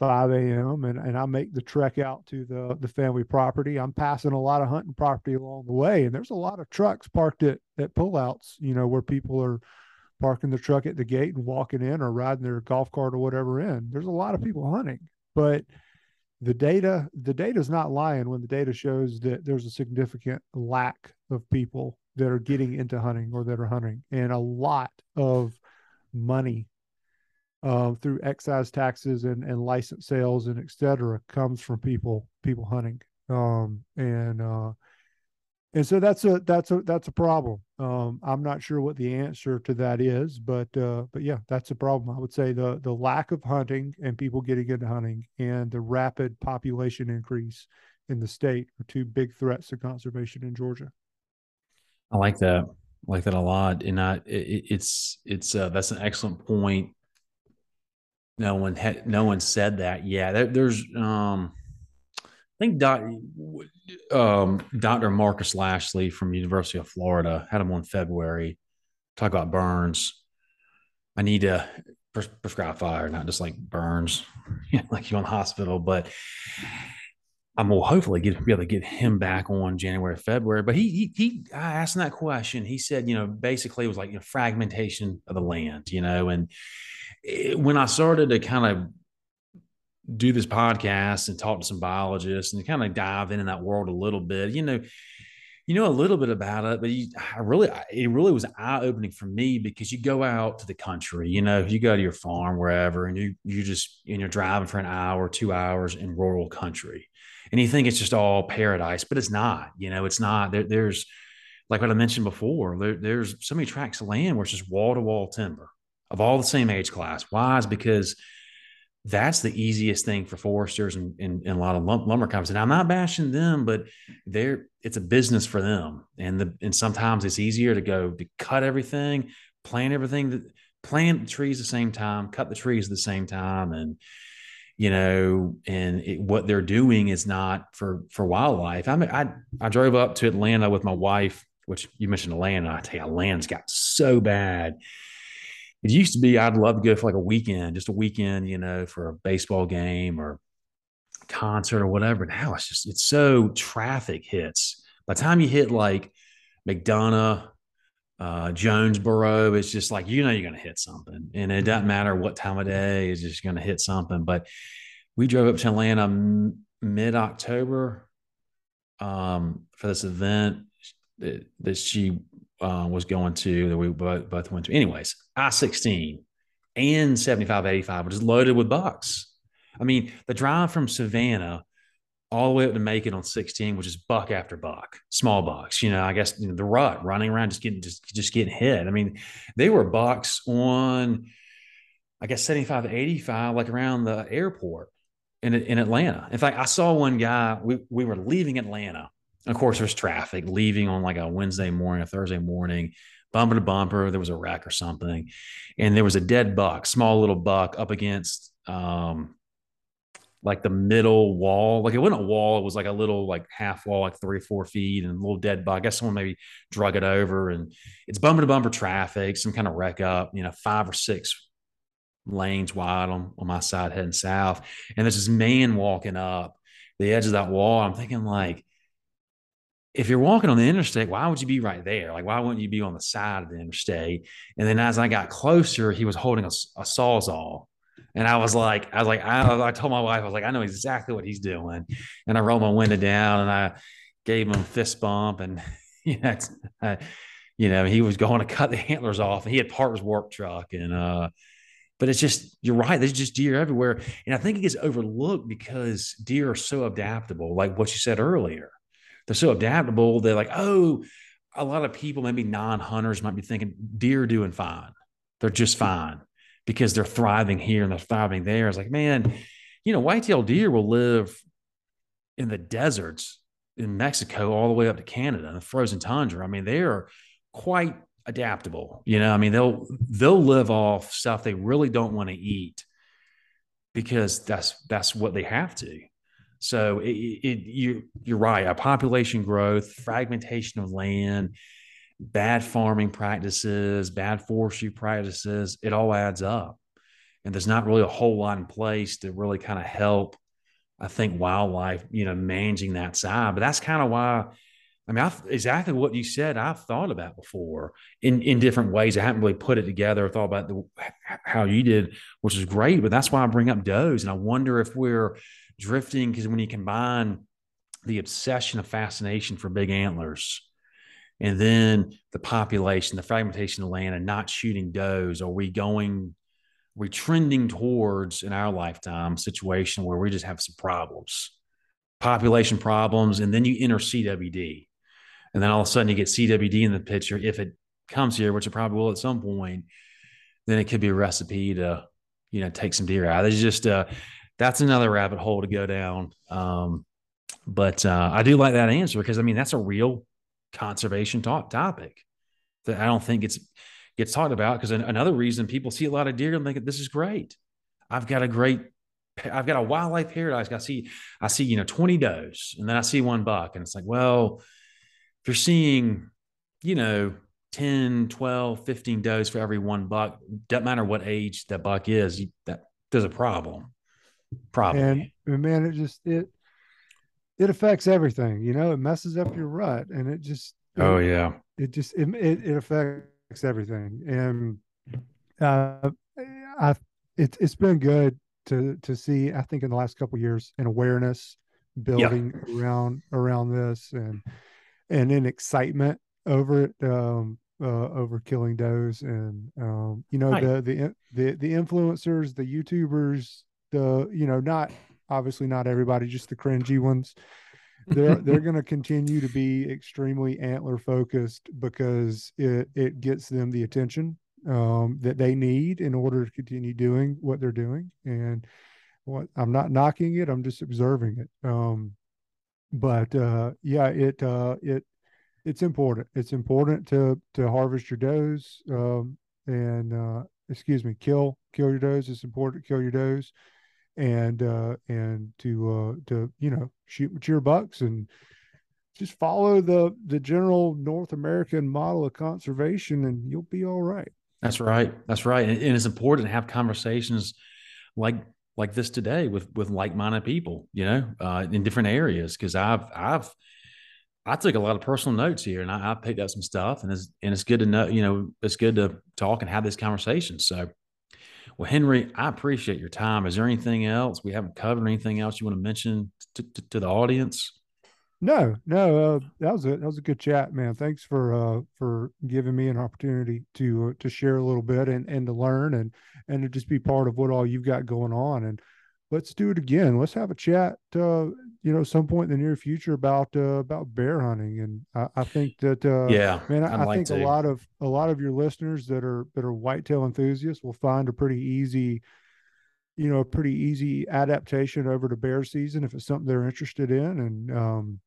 5 a.m. and, and I make the trek out to the, the family property. I'm passing a lot of hunting property along the way, and there's a lot of trucks parked at, at pullouts, you know, where people are parking the truck at the gate and walking in or riding their golf cart or whatever in. There's a lot of people hunting, but the data the data is not lying when the data shows that there's a significant lack of people that are getting into hunting or that are hunting and a lot of money uh, through excise taxes and, and license sales and et cetera comes from people people hunting. Um, and uh, and so that's a that's a that's a problem um, i'm not sure what the answer to that is but uh, but yeah that's a problem. I would say the the lack of hunting and people getting into hunting and the rapid population increase in the state are two big threats to conservation in georgia. I like that. I like that a lot and i it, it's it's uh, that's an excellent point. No one had no one said that. Yeah, there, there's um, think um, Dr. Marcus Lashley from University of Florida had him on February. Talk about burns. I need to pres- prescribe fire, not just like burns, like you're in the hospital. But I'm will hopefully get be able to get him back on January, February. But he he he I asked him that question. He said, you know, basically it was like you know, fragmentation of the land, you know, and it, when I started to kind of do this podcast and talk to some biologists and kind of dive into that world a little bit, you know, you know a little bit about it, but you, I really, it really was eye opening for me because you go out to the country, you know, you go to your farm wherever, and you you just and you're driving for an hour, two hours in rural country, and you think it's just all paradise, but it's not. You know, it's not. There, there's like what I mentioned before. There, there's so many tracts of land where it's just wall to wall timber of all the same age class. Why is because that's the easiest thing for foresters and, and, and a lot of lumber companies. And I'm not bashing them, but they're it's a business for them. And the and sometimes it's easier to go to cut everything, plant everything that plant the trees the same time, cut the trees at the same time, and you know, and it, what they're doing is not for for wildlife. I mean, I I drove up to Atlanta with my wife, which you mentioned Atlanta. I tell you, Atlanta's got so bad it used to be I'd love to go for like a weekend, just a weekend, you know, for a baseball game or concert or whatever. Now it's just it's so traffic hits. By the time you hit like McDonough, uh, Jonesboro, it's just like you know you're gonna hit something, and it doesn't matter what time of day, it's just gonna hit something. But we drove up to Atlanta m- mid October um, for this event that, that she uh, was going to that we both, both went to. Anyways, I 16 and 75 85 was loaded with bucks. I mean, the drive from Savannah all the way up to Macon on 16, which is buck after buck, small bucks. You know, I guess you know, the rut running around, just getting just just getting hit. I mean, they were bucks on, I guess 75 to 85, like around the airport in in Atlanta. In fact, I saw one guy. We we were leaving Atlanta of course, there's traffic leaving on like a Wednesday morning, a Thursday morning, bumper to bumper. There was a wreck or something, and there was a dead buck, small little buck, up against um, like the middle wall. Like it wasn't a wall; it was like a little like half wall, like three or four feet, and a little dead buck. I guess someone maybe drug it over, and it's bumper to bumper traffic, some kind of wreck up. You know, five or six lanes wide on, on my side heading south, and there's this man walking up the edge of that wall. I'm thinking like if you're walking on the interstate, why would you be right there? Like, why wouldn't you be on the side of the interstate? And then as I got closer, he was holding a, a sawzall. And I was like, I was like, I, I told my wife, I was like, I know exactly what he's doing. And I rolled my window down and I gave him a fist bump. And, you know, uh, you know, he was going to cut the antlers off and he had part of his work truck. And, uh, but it's just, you're right. There's just deer everywhere. And I think it gets overlooked because deer are so adaptable, like what you said earlier they're so adaptable. They're like, oh, a lot of people, maybe non-hunters, might be thinking deer doing fine. They're just fine because they're thriving here and they're thriving there. It's like, man, you know, white-tailed deer will live in the deserts in Mexico all the way up to Canada and the frozen tundra. I mean, they are quite adaptable. You know, I mean, they'll they'll live off stuff they really don't want to eat because that's that's what they have to. So it, it, you you're right. Population growth, fragmentation of land, bad farming practices, bad forestry practices, it all adds up. And there's not really a whole lot in place to really kind of help, I think, wildlife, you know, managing that side. But that's kind of why, I mean, I've, exactly what you said, I've thought about before in, in different ways. I haven't really put it together, thought about the, how you did, which is great. But that's why I bring up does. And I wonder if we're, drifting because when you combine the obsession of fascination for big antlers and then the population, the fragmentation of land, and not shooting does, are we going, are we trending towards in our lifetime situation where we just have some problems, population problems, and then you enter CWD, and then all of a sudden you get CWD in the picture. If it comes here, which it probably will at some point, then it could be a recipe to, you know, take some deer out. It's just uh, that's another rabbit hole to go down. Um, but uh, I do like that answer because I mean that's a real conservation talk topic that I don't think it's gets talked about because another reason people see a lot of deer and think this is great. I've got a great, I've got a wildlife paradise. I see, I see, you know, 20 does and then I see one buck and it's like, well, if you're seeing, you know, 10, 12, 15 does for every one buck, doesn't matter what age that buck is, that there's a problem. Probably. And man, it just it it affects everything. You know, it messes up your rut, and it just oh yeah, it just it it, it affects everything. And uh, I it's it's been good to to see. I think in the last couple years, an awareness building around around this, and and in excitement over it. Um, uh, over killing does and um, you know right. the the the the influencers the youtubers the you know not obviously not everybody just the cringy ones they're they're going to continue to be extremely antler focused because it it gets them the attention um, that they need in order to continue doing what they're doing and what I'm not knocking it. I'm just observing it. Um, but uh, yeah, it uh, it it's important. It's important to to harvest your does um, and uh, excuse me, kill kill your does. It's important to kill your does and uh, and to uh, to you know shoot with your bucks and just follow the the general North American model of conservation, and you'll be all right. That's right. That's right. And, it's important to have conversations like like this today with with like minded people, you know, uh, in different areas. Because I've I've I took a lot of personal notes here, and I, I, picked up some stuff, and it's and it's good to know, you know, it's good to talk and have this conversation. So, well, Henry, I appreciate your time. Is there anything else we haven't covered? Anything else you want to mention to, to, to the audience? No, no, uh, that was a that was a good chat, man. Thanks for uh for giving me an opportunity to uh, to share a little bit and and to learn and and to just be part of what all you've got going on. And let's do it again. Let's have a chat, uh, you know, some point in the near future about uh, about bear hunting. And I, I think that uh, yeah, man, I, I like think to. a lot of a lot of your listeners that are that are whitetail enthusiasts will find a pretty easy you know, a pretty easy adaptation over to bear season if it's something they're interested in. And um,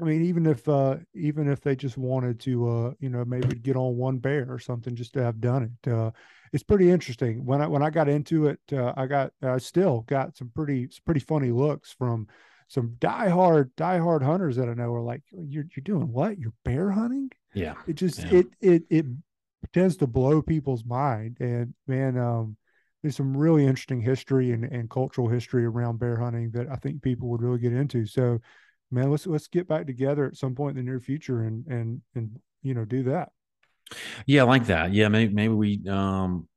I mean, even if uh, even if they just wanted to, uh, you know, maybe get on one bear or something just to have done it, uh, it's pretty interesting. When I when I got into it, uh, I got I still got some pretty pretty funny looks from some diehard diehard hunters that I know are like, "You're you're doing what? You're bear hunting?" Yeah, it just yeah. it it it tends to blow people's mind. And man, um, there's some really interesting history and, and cultural history around bear hunting that I think people would really get into. So man, let's let's get back together at some point in the near future and and and you know do that. Yeah, I like that. Yeah, maybe maybe we um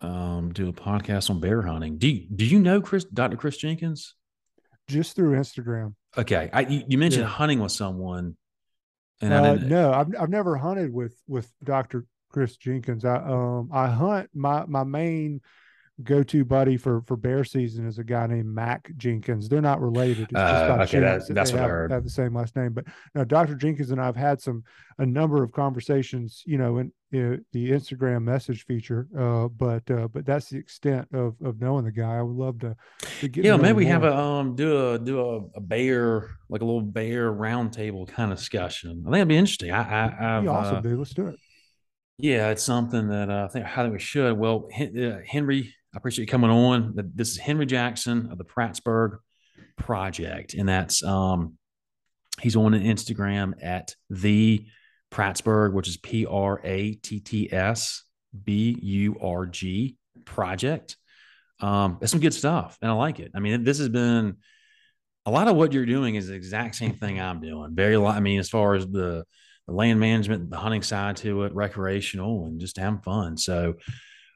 um do a podcast on bear hunting. Do you, do you know Chris Dr. Chris Jenkins? Just through Instagram. Okay, I you, you mentioned yeah. hunting with someone, and uh, no, I've I've never hunted with with Dr. Chris Jenkins. I um I hunt my my main go-to buddy for for bear season is a guy named Mac Jenkins. They're not related. It's just uh, okay, that, that's what have, I heard. Have the same last name, but now Dr. Jenkins and I've had some a number of conversations, you know, in, in the Instagram message feature. Uh, but uh, but that's the extent of of knowing the guy. I would love to, to get. Yeah, maybe we have a um do a do a, a bear like a little bear roundtable kind of discussion. I think it'd be interesting. I I I've, awesome, uh, dude. Let's do it. Yeah, it's something that uh, I think I think we should. Well, uh, Henry I appreciate you coming on. This is Henry Jackson of the Prattsburg Project, and that's um, he's on an Instagram at the Prattsburg, which is P R A T T S B U R G Project. Um, it's some good stuff, and I like it. I mean, this has been a lot of what you're doing is the exact same thing I'm doing. Very, I mean, as far as the, the land management, the hunting side to it, recreational, and just having fun. So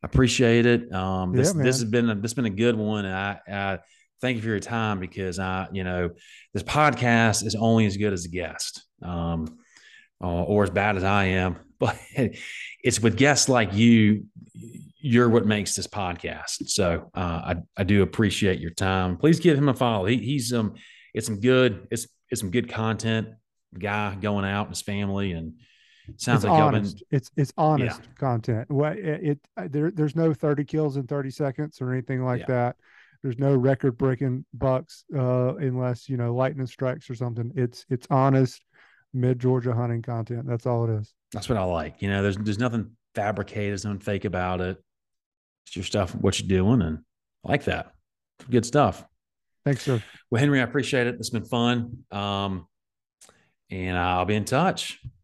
appreciate it. Um, this yeah, this has been a, this has been a good one. And I, I thank you for your time because I, you know, this podcast is only as good as a guest, um, uh, or as bad as I am. But it's with guests like you, you're what makes this podcast. So uh, I I do appreciate your time. Please give him a follow. He, he's um, it's some good it's it's some good content. Guy going out, and his family, and Sounds it's like honest. Been, it's it's honest yeah. content. Well, it, it, there there's no 30 kills in 30 seconds or anything like yeah. that. There's no record breaking bucks uh, unless you know lightning strikes or something. It's it's honest mid Georgia hunting content. That's all it is. That's what I like. You know, there's there's nothing fabricated, there's nothing fake about it. It's your stuff, what you're doing, and I like that. Good stuff. Thanks, sir. Well, Henry, I appreciate it. It's been fun. Um, and I'll be in touch.